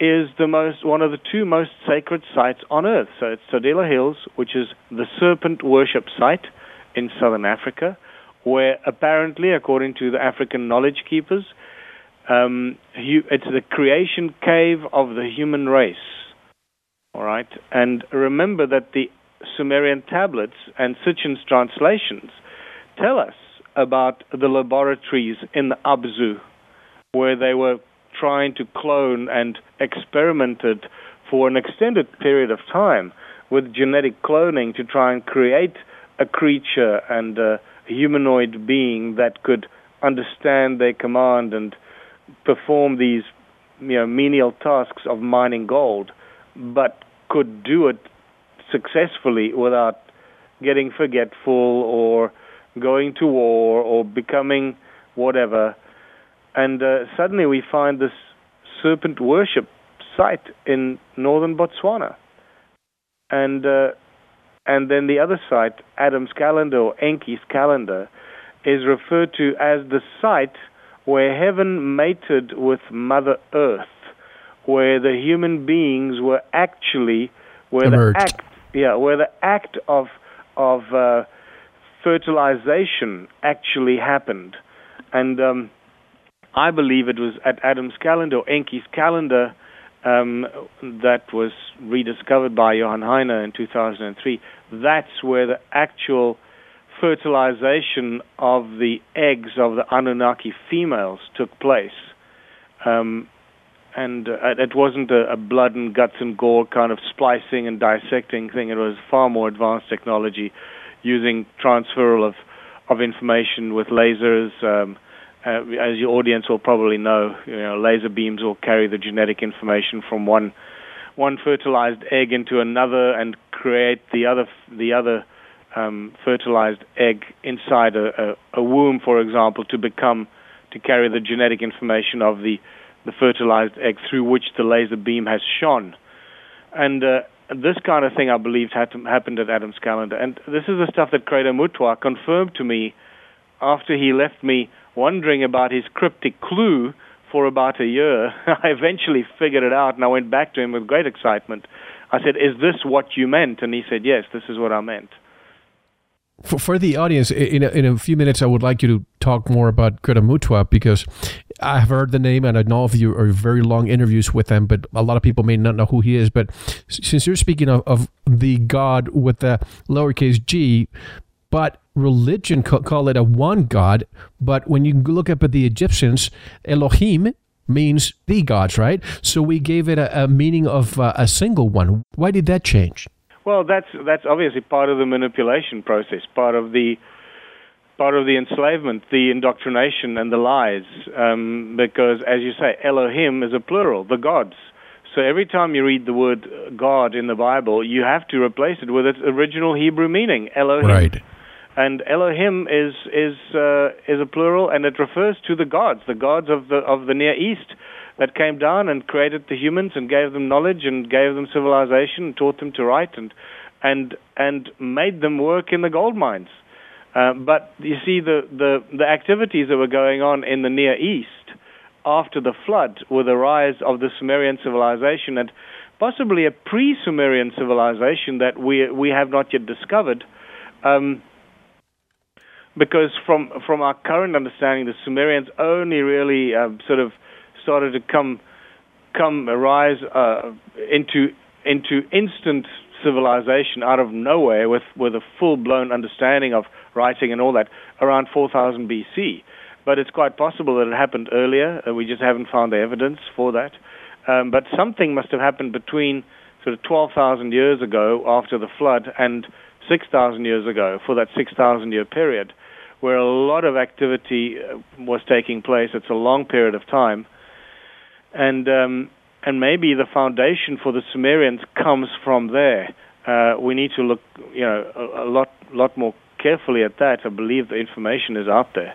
is the most one of the two most sacred sites on earth. So it's Tsodilo Hills, which is the serpent worship site in southern Africa, where apparently, according to the African knowledge keepers, um, it's the creation cave of the human race. All right, and remember that the Sumerian tablets and Sitchin's translations tell us about the laboratories in Abzu, where they were trying to clone and experimented for an extended period of time with genetic cloning to try and create a creature and a humanoid being that could understand their command and perform these you know menial tasks of mining gold but could do it successfully without getting forgetful or going to war or becoming whatever. And uh, suddenly we find this serpent worship site in northern Botswana. And uh, and then the other site, Adam's calendar or Enki's calendar, is referred to as the site where heaven mated with Mother Earth where the human beings were actually where Emerged. the act yeah where the act of of uh, fertilization actually happened, and um, I believe it was at Adam's calendar or Enki's calendar um, that was rediscovered by Johann Heine in 2003. That's where the actual fertilization of the eggs of the Anunnaki females took place. Um, and uh, it wasn't a, a blood and guts and gore kind of splicing and dissecting thing. It was far more advanced technology, using transferal of of information with lasers. Um, uh, as your audience will probably know, you know, laser beams will carry the genetic information from one one fertilized egg into another and create the other the other um, fertilized egg inside a, a, a womb, for example, to become to carry the genetic information of the the fertilized egg through which the laser beam has shone. And uh, this kind of thing, I believe, had to, happened at Adam's calendar. And this is the stuff that Credo Mutwa confirmed to me after he left me wondering about his cryptic clue for about a year. [laughs] I eventually figured it out, and I went back to him with great excitement. I said, Is this what you meant? And he said, Yes, this is what I meant. For, for the audience, in a, in a few minutes, I would like you to talk more about Credo Mutwa because I have heard the name and I know of you are very long interviews with him, but a lot of people may not know who he is. But since you're speaking of, of the God with the lowercase g, but religion call it a one God. But when you look up at the Egyptians, Elohim means the gods, right? So we gave it a, a meaning of uh, a single one. Why did that change? Well, that's that's obviously part of the manipulation process, part of the part of the enslavement, the indoctrination, and the lies. Um, because, as you say, Elohim is a plural, the gods. So every time you read the word God in the Bible, you have to replace it with its original Hebrew meaning, Elohim. Right. And Elohim is is uh, is a plural, and it refers to the gods, the gods of the of the Near East that came down and created the humans and gave them knowledge and gave them civilization and taught them to write and and and made them work in the gold mines. Uh, but you see, the, the the activities that were going on in the Near East after the flood were the rise of the Sumerian civilization and possibly a pre-Sumerian civilization that we we have not yet discovered. Um, because from from our current understanding, the Sumerians only really uh, sort of started to come come rise uh, into into instant civilization out of nowhere with with a full blown understanding of writing and all that around 4000 BC. But it's quite possible that it happened earlier. Uh, we just haven't found the evidence for that. Um, but something must have happened between sort of 12,000 years ago after the flood and 6,000 years ago for that 6,000 year period where a lot of activity uh, was taking place. It's a long period of time, and um, and maybe the foundation for the Sumerians comes from there. Uh, we need to look, you know, a, a, lot lot more carefully at that. I believe the information is out there.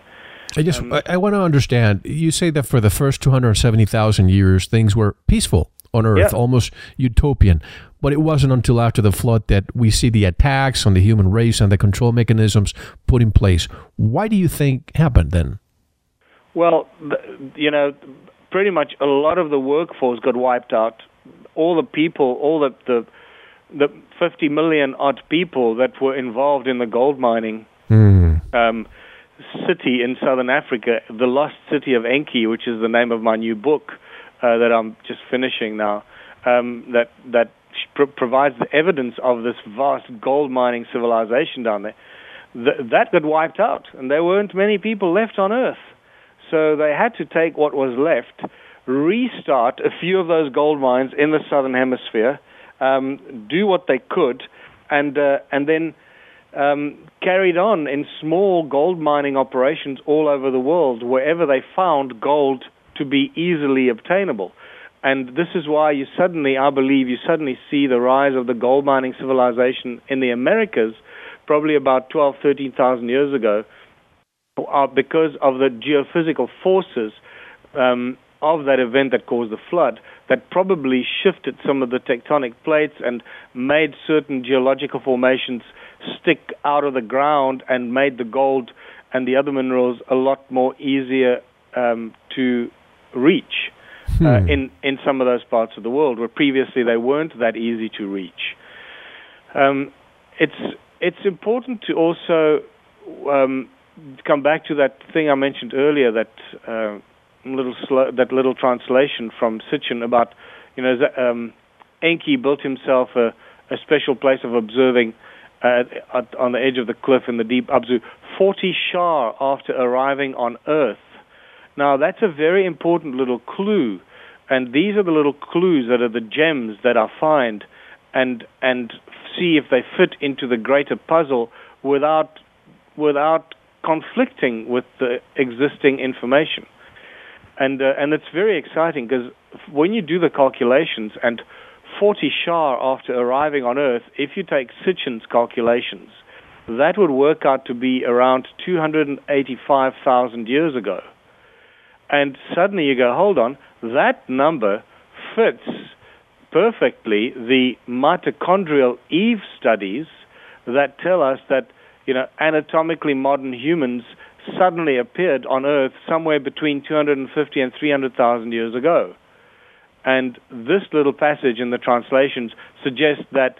I just um, I, I want to understand. You say that for the first two hundred seventy thousand years, things were peaceful on Earth, yeah. almost utopian. But it wasn't until after the flood that we see the attacks on the human race and the control mechanisms put in place. Why do you think happened then? Well, you know, pretty much a lot of the workforce got wiped out. All the people, all the the, the 50 million odd people that were involved in the gold mining mm. um, city in southern Africa, the lost city of Enki, which is the name of my new book uh, that I'm just finishing now. Um, that that provides the evidence of this vast gold mining civilization down there. Th- that got wiped out, and there weren't many people left on Earth. So they had to take what was left, restart a few of those gold mines in the southern hemisphere, um, do what they could, and uh, and then um, carried on in small gold mining operations all over the world, wherever they found gold to be easily obtainable. And this is why you suddenly, I believe, you suddenly see the rise of the gold mining civilization in the Americas, probably about 12, 13,000 years ago, uh, because of the geophysical forces um, of that event that caused the flood that probably shifted some of the tectonic plates and made certain geological formations stick out of the ground and made the gold and the other minerals a lot more easier um, to reach hmm. uh, in in some of those parts of the world where previously they weren't that easy to reach. Um, it's it's important to also um, come back to that thing I mentioned earlier that uh, little that little translation from Sitchin about you know um, Enki built himself a, a special place of observing uh, at, on the edge of the cliff in the deep Abzu 40 shar after arriving on Earth. Now, that's a very important little clue, and these are the little clues that are the gems that I find and and see if they fit into the greater puzzle without without conflicting with the existing information. And uh, and it's very exciting because when you do the calculations and 40 Shar after arriving on Earth, if you take Sitchin's calculations, that would work out to be around 285,000 years ago. And suddenly you go, hold on, that number fits perfectly the mitochondrial Eve studies that tell us that you know anatomically modern humans suddenly appeared on Earth somewhere between 250 and 300,000 years ago. And this little passage in the translations suggests that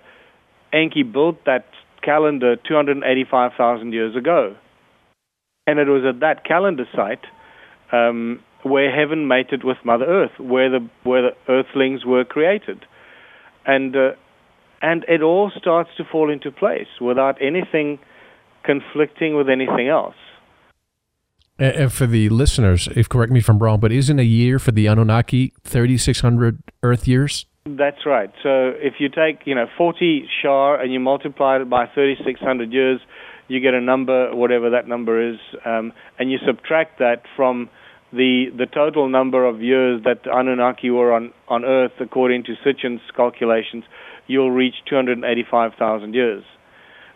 Enki built that calendar 285,000 years ago. And it was at that calendar site um, where heaven mated with Mother Earth, where the where the Earthlings were created, and uh, and it all starts to fall into place without anything conflicting with anything else. And for the listeners, if correct me if I'm wrong, but isn't a year for the Anunnaki 3,600 Earth years? That's right. So if you take you know 40 shar and you multiply it by 3,600 years, you get a number, whatever that number is, um, and you subtract that from the the total number of years that the Anunnaki were on on Earth, according to Sitchin's calculations, you'll reach 285,000 years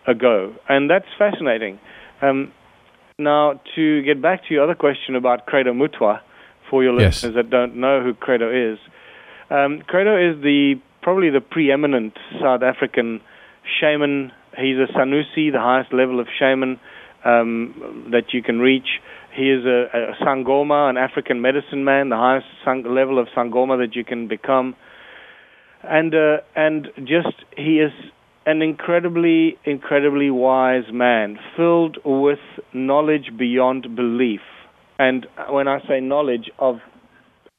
ago, and that's fascinating. Um, now, to get back to your other question about Credo Mutwa, for your Yes. listeners that don't know who Credo is, um, Credo is the probably the preeminent South African shaman. He's a Sanusi, the highest level of shaman um, that you can reach. He is a, a Sangoma, an African medicine man, the highest sang- level of Sangoma that you can become. And uh, and just he is an incredibly, incredibly wise man, filled with knowledge beyond belief. And when I say knowledge of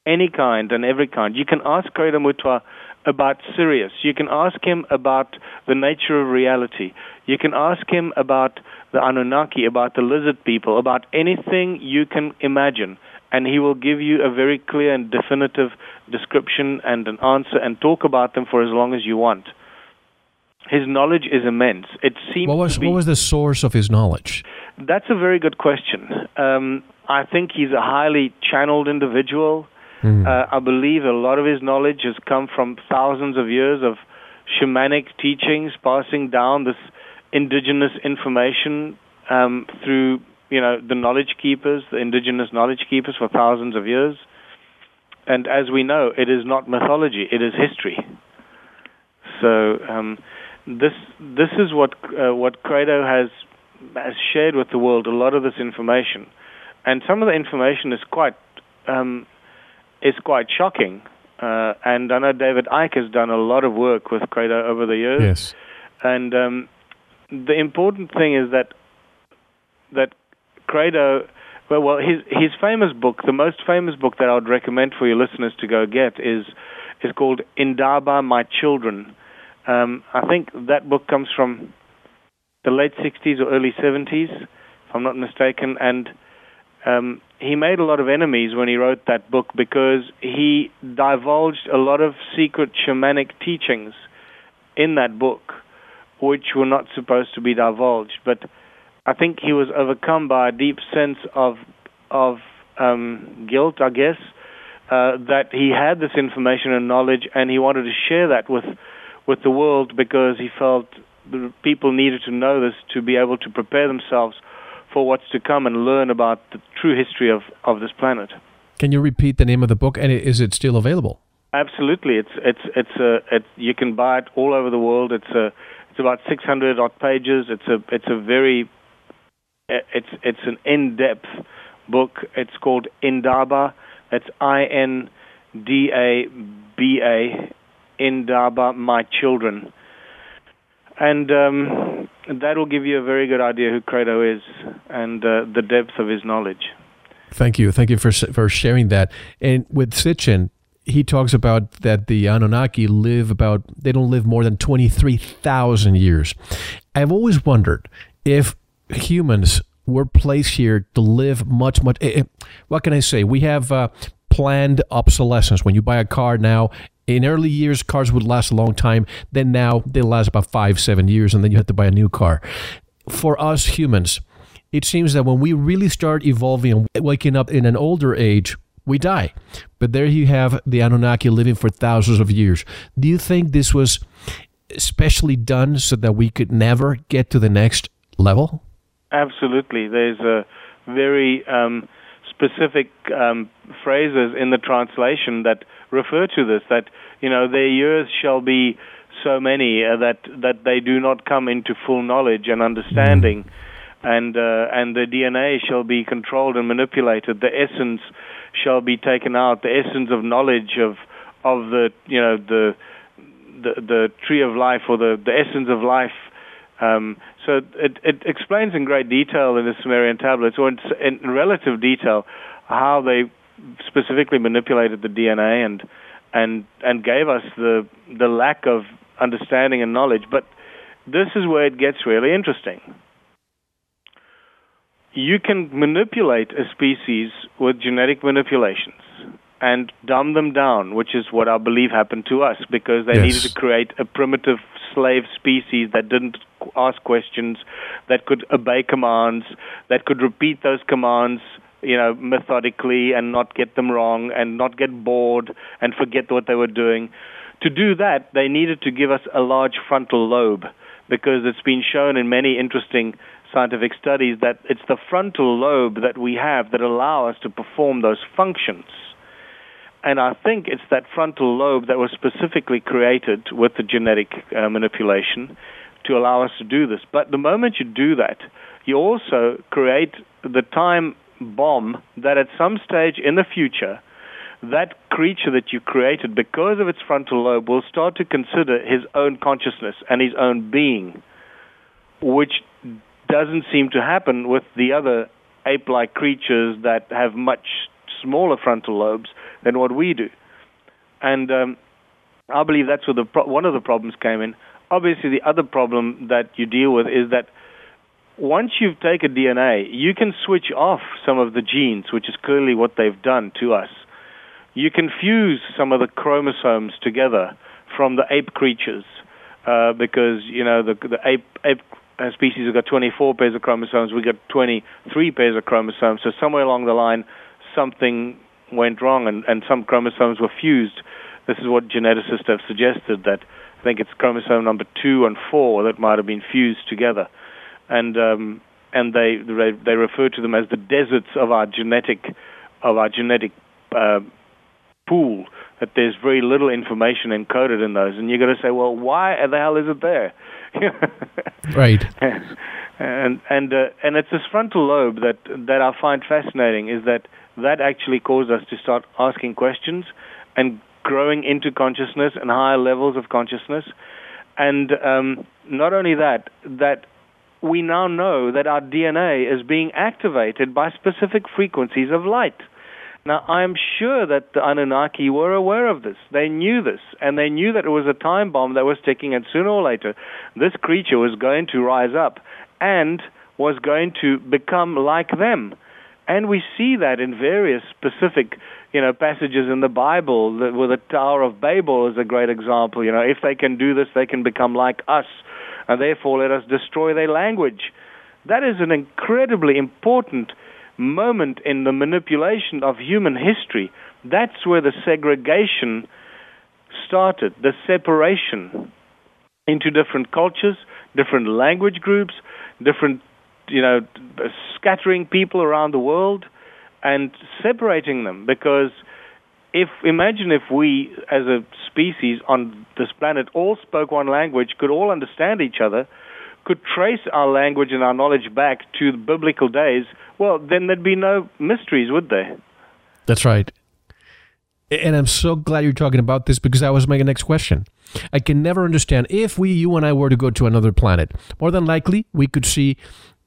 any kind and every kind, you can ask Credo Mutwa about Sirius. You can ask him about the nature of reality. You can ask him about the Anunnaki, about the lizard people, about anything you can imagine. And he will give you a very clear and definitive description and an answer and talk about them for as long as you want. His knowledge is immense. It seems What was be what was the source of his knowledge? that's a very good question. Um, I think he's a highly channeled individual. Uh, I believe a lot of his knowledge has come from thousands of years of shamanic teachings, passing down this indigenous information um, through, you know, the knowledge keepers, the indigenous knowledge keepers for thousands of years. And as we know, it is not mythology; it is history. So um, this this is what uh, what Credo has has shared with the world a lot of this information, and some of the information is quite um, is quite shocking. Uh, and I know David Icke has done a lot of work with Credo over the years. Yes. And um, the important thing is that that Credo, well, well, his his famous book, the most famous book that I would recommend for your listeners to go get is is called Indaba, My Children. Um, I think that book comes from the late 60s or early 70s, if I'm not mistaken, and um, he made a lot of enemies when he wrote that book because he divulged a lot of secret shamanic teachings in that book, which were not supposed to be divulged. But I think he was overcome by a deep sense of of um, guilt, I guess, uh, that he had this information and knowledge, and he wanted to share that with with the world because he felt the people needed to know this to be able to prepare themselves for what's to come and learn about the true history of, of this planet. Can you repeat the name of the book and is it still available? Absolutely, it's it's it's a it, you can buy it all over the world. It's a it's about 600 odd pages. It's a it's a very it's it's an in-depth book. It's called Indaba. It's I N D A B A Indaba, my children. And um, that will give you a very good idea who Credo is and uh, the depth of his knowledge. Thank you. Thank you for for sharing that. And with Sitchin, he talks about that the Anunnaki live about they don't live more than 23,000 years. I've always wondered if humans were placed here to live much much eh, eh, what can I say? We have uh, planned obsolescence. When you buy a car now, in early years cars would last a long time, then now they last about 5 7 years and then you have to buy a new car. For us humans, it seems that when we really start evolving and waking up in an older age, we die. But there you have the Anunnaki living for thousands of years. Do you think this was specially done so that we could never get to the next level? Absolutely. There's a very um, specific um, phrases in the translation that refer to this. That you know their years shall be so many uh, that that they do not come into full knowledge and understanding, and uh, and the DNA shall be controlled and manipulated. The essence shall be taken out. The essence of knowledge of of the you know the the the tree of life or the the essence of life um, so it, it explains in great detail in the Sumerian tablets, or in, in relative detail, how they specifically manipulated the DNA and and and gave us the the lack of understanding and knowledge. But this is where it gets really interesting. You can manipulate a species with genetic manipulations and dumb them down, which is what I believe happened to us because they Yes. needed to create a primitive slave species that didn't ask questions, that could obey commands, that could repeat those commands you know, methodically and not get them wrong and not get bored and forget what they were doing. To do that, they needed to give us a large frontal lobe because it's been shown in many interesting scientific studies that it's the frontal lobe that we have that allow us to perform those functions. And I think it's that frontal lobe that was specifically created with the genetic uh, manipulation to allow us to do this. But the moment you do that, you also create the time bomb that at some stage in the future, that creature that you created, because of its frontal lobe, will start to consider his own consciousness and his own being, which doesn't seem to happen with the other ape like creatures that have much smaller frontal lobes than what we do. And um, I believe that's where the pro- one of the problems came in. Obviously, the other problem that you deal with is that once you've taken DNA, you can switch off some of the genes, which is clearly what they've done to us. You can fuse some of the chromosomes together from the ape creatures, uh, because you know the the ape ape species have got 24 pairs of chromosomes. We got 23 pairs of chromosomes. So somewhere along the line, something went wrong, and, and some chromosomes were fused. This is what geneticists have suggested that I think it's chromosome number two and four that might have been fused together, and um, and they they, they refer to them as the deserts of our genetic of our genetic uh, pool. That there's very little information encoded in those, and you're going to say, well, why the hell is it there? [laughs] right. And and uh, and it's this frontal lobe that that I find fascinating is that that actually caused us to start asking questions and growing into consciousness and higher levels of consciousness. And um, not only that, that we now know that our DNA is being activated by specific frequencies of light. Now, I'm sure that the Anunnaki were aware of this. They knew this, and they knew that it was a time bomb that was ticking, and sooner or later, this creature was going to rise up and was going to become like them. And we see that in various specific, you know, passages in the Bible. Where the Tower of Babel is a great example. You know, if they can do this, they can become like us, and therefore let us destroy their language. That is an incredibly important moment in the manipulation of human history. That's where the segregation started, the separation into different cultures, different language groups, different you know, scattering people around the world and separating them because if imagine if we as a species on this planet all spoke one language, could all understand each other, could trace our language and our knowledge back to the biblical days, well, then there'd be no mysteries, would there? That's right. And I'm so glad you're talking about this because that was my next question. I can never understand if we, you and I, were to go to another planet. More than likely, we could see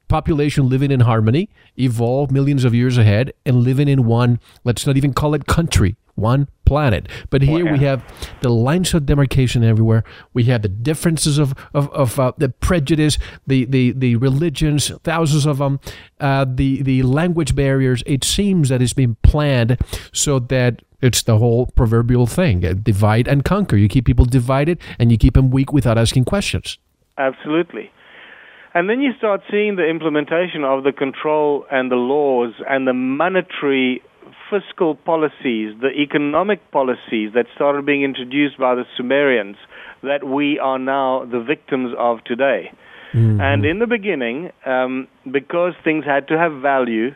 population living in harmony, evolve millions of years ahead, and living in one, let's not even call it country, one planet. But here we have the lines of demarcation everywhere. We have the differences of, of, of uh, the prejudice, the, the, the religions, thousands of them, uh, the, the language barriers. It seems that it's been planned so that it's the whole proverbial thing uh, divide and conquer. You keep people divided and you keep them weak without asking questions. Absolutely. And then you start seeing the implementation of the control and the laws and the monetary fiscal policies, the economic policies that started being introduced by the Sumerians that we are now the victims of today. Mm-hmm. And in the beginning, um, because things had to have value,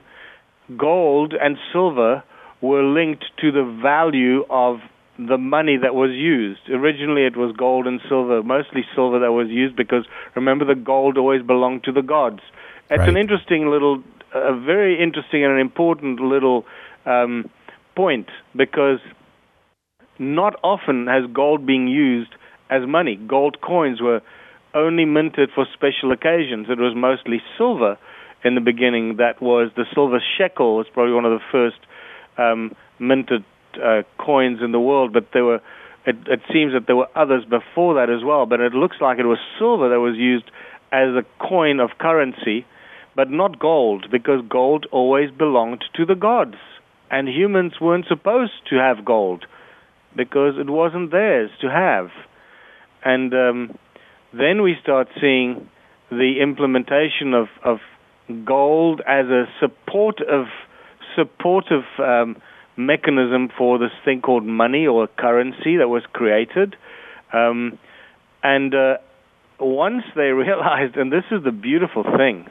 gold and silver were linked to the value of the money that was used. Originally, it was gold and silver, mostly silver that was used because remember, the gold always belonged to the gods. It's right. an interesting little, a very interesting and an important little um, point because not often has gold been used as money. Gold coins were only minted for special occasions. It was mostly silver in the beginning. That was the silver shekel was probably one of the first um, minted uh, coins in the world, but there were. It, it seems that there were others before that as well, but it looks like it was silver that was used as a coin of currency, but not gold, because gold always belonged to the gods, and humans weren't supposed to have gold because it wasn't theirs to have. And um, then we start seeing the implementation of, of gold as a supportive supportive um, mechanism for this thing called money or currency that was created. Um, and uh, once they [laughs] realized, and this is the beautiful thing,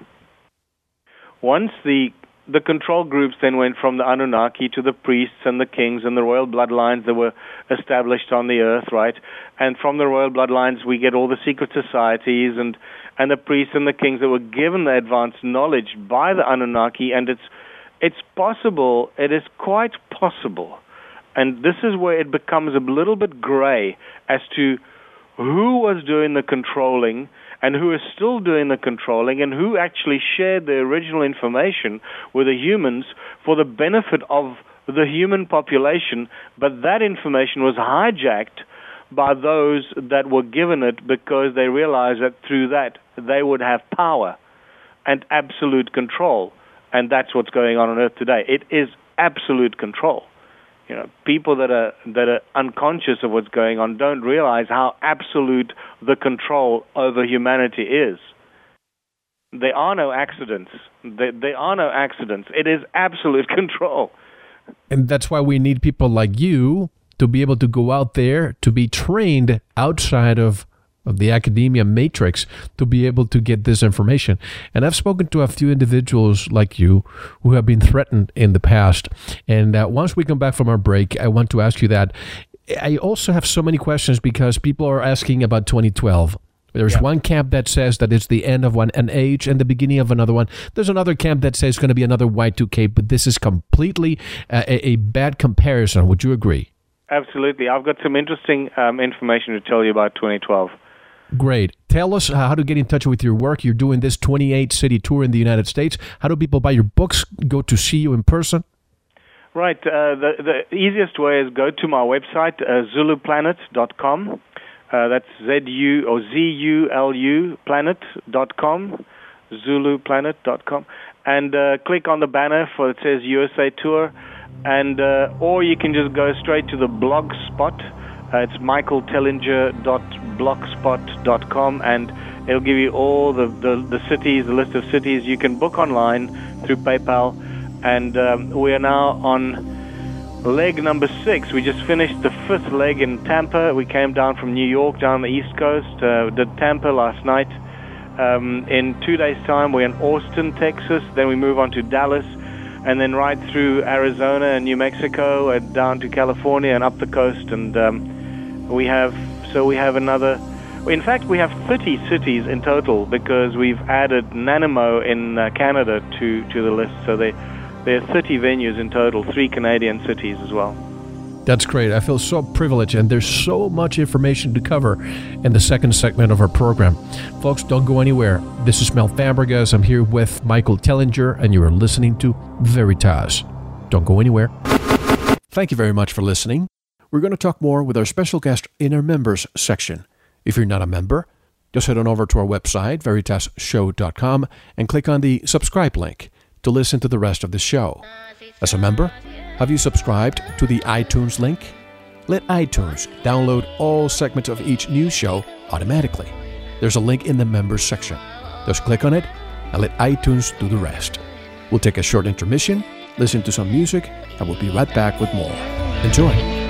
once the the control groups then went from the Anunnaki to the priests and the kings and the royal bloodlines that were established on the earth, right? And from the royal bloodlines, we get all the secret societies and and the priests and the kings that were given the advanced knowledge by the Anunnaki. And it's it's possible. It is quite possible, and this is where it becomes a little bit gray as to who was doing the controlling and who is still doing the controlling and who actually shared the original information with the humans for the benefit of the human population, but that information was hijacked by those that were given it because they realized that through that they would have power and absolute control. And that's what's going on on Earth today. It is absolute control you know, people that are that are unconscious of what's going on don't realize how absolute the control over humanity is. There are no accidents. There, there are no accidents. It is absolute [laughs] control. And that's why we need people like you to be able to go out there to be trained outside of of the academia matrix to be able to get this information. And I've spoken to a few individuals like you who have been threatened in the past. And uh, once we come back from our break, I want to ask you that. I also have so many questions because people are asking about 2012. There's yeah. one camp that says that it's the end of one an age and the beginning of another one. There's another camp that says it's going to be another Y2K, but this is completely uh, a, a, bad comparison. Would you agree? Absolutely. I've got some interesting um, information to tell you about 2012. Great. Tell us how to get in touch with your work. You're doing this 28 city tour in the United States. How do people buy your books, go to see you in person? Right. Uh, the, the easiest way is go to my website, uh, zuluplanet.com. Uh, that's Z-U or Z-U-L-U planet.com, zuluplanet.com. And uh, click on the banner for it says USA Tour. And, uh, or you can just go straight to the blog spot uh, it's michaeltellinger.blogspot.com, and it'll give you all the, the, the, cities, the list of cities you can book online through PayPal. And um, we are now on leg number six. We just finished the fifth leg in Tampa. We came down from New York down the East Coast, uh, did Tampa last night. Um, in two days' time, we're in Austin, Texas. Then we move on to Dallas and then right through Arizona and New Mexico and down to California and up the coast. And um, we have so we have another. In fact, we have 30 cities in total because we've added Nanaimo in uh, Canada to, to the list. So they, there are 30 venues in total, three Canadian cities as well. That's great. I feel so privileged, and there's so much information to cover in the second segment of our program. Folks, don't go anywhere. This is Mel Fabregas. I'm here with Michael Tellinger, and you are listening to Veritas. Don't go anywhere. Thank you very much for listening we're going to talk more with our special guest in our members section. If you're not a member, just head on over to our website, veritasshow.com, and click on the subscribe link to listen to the rest of the show. As a member, have you subscribed to the iTunes link? Let iTunes download all segments of each new show automatically. There's a link in the members section. Just click on it and let iTunes do the rest. We'll take a short intermission, listen to some music, and we'll be right back with more. Enjoy.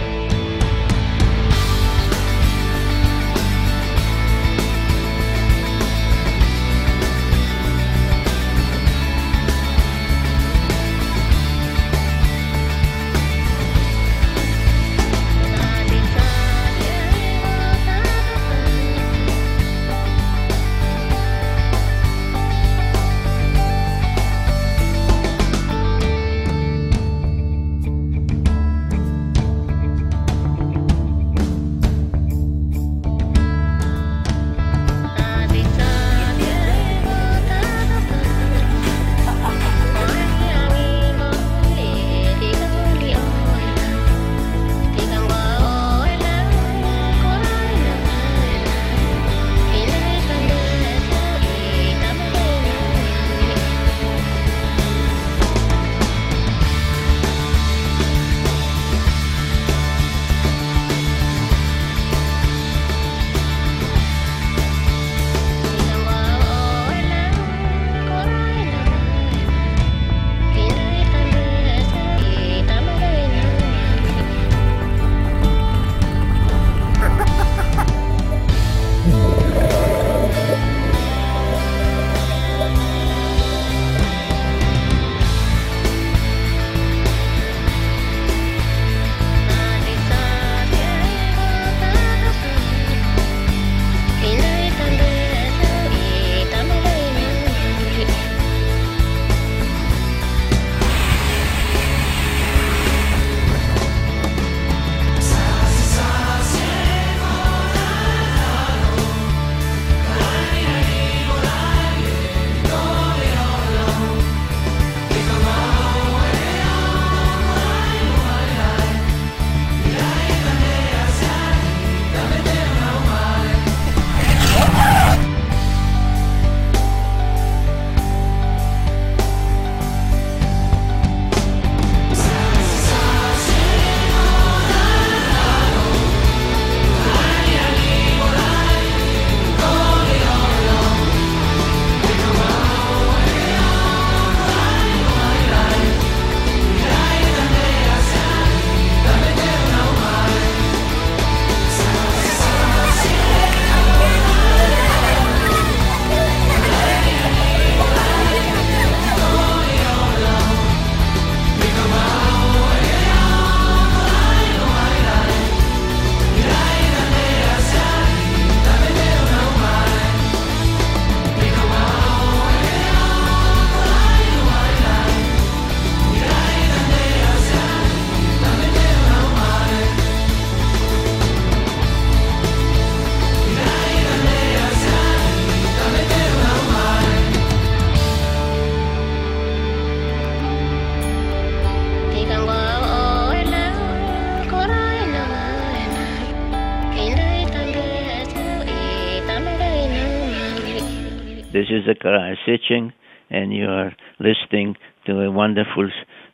Zecharia Sitchin, and you are listening to a wonderful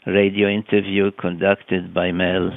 radio interview conducted by Mel.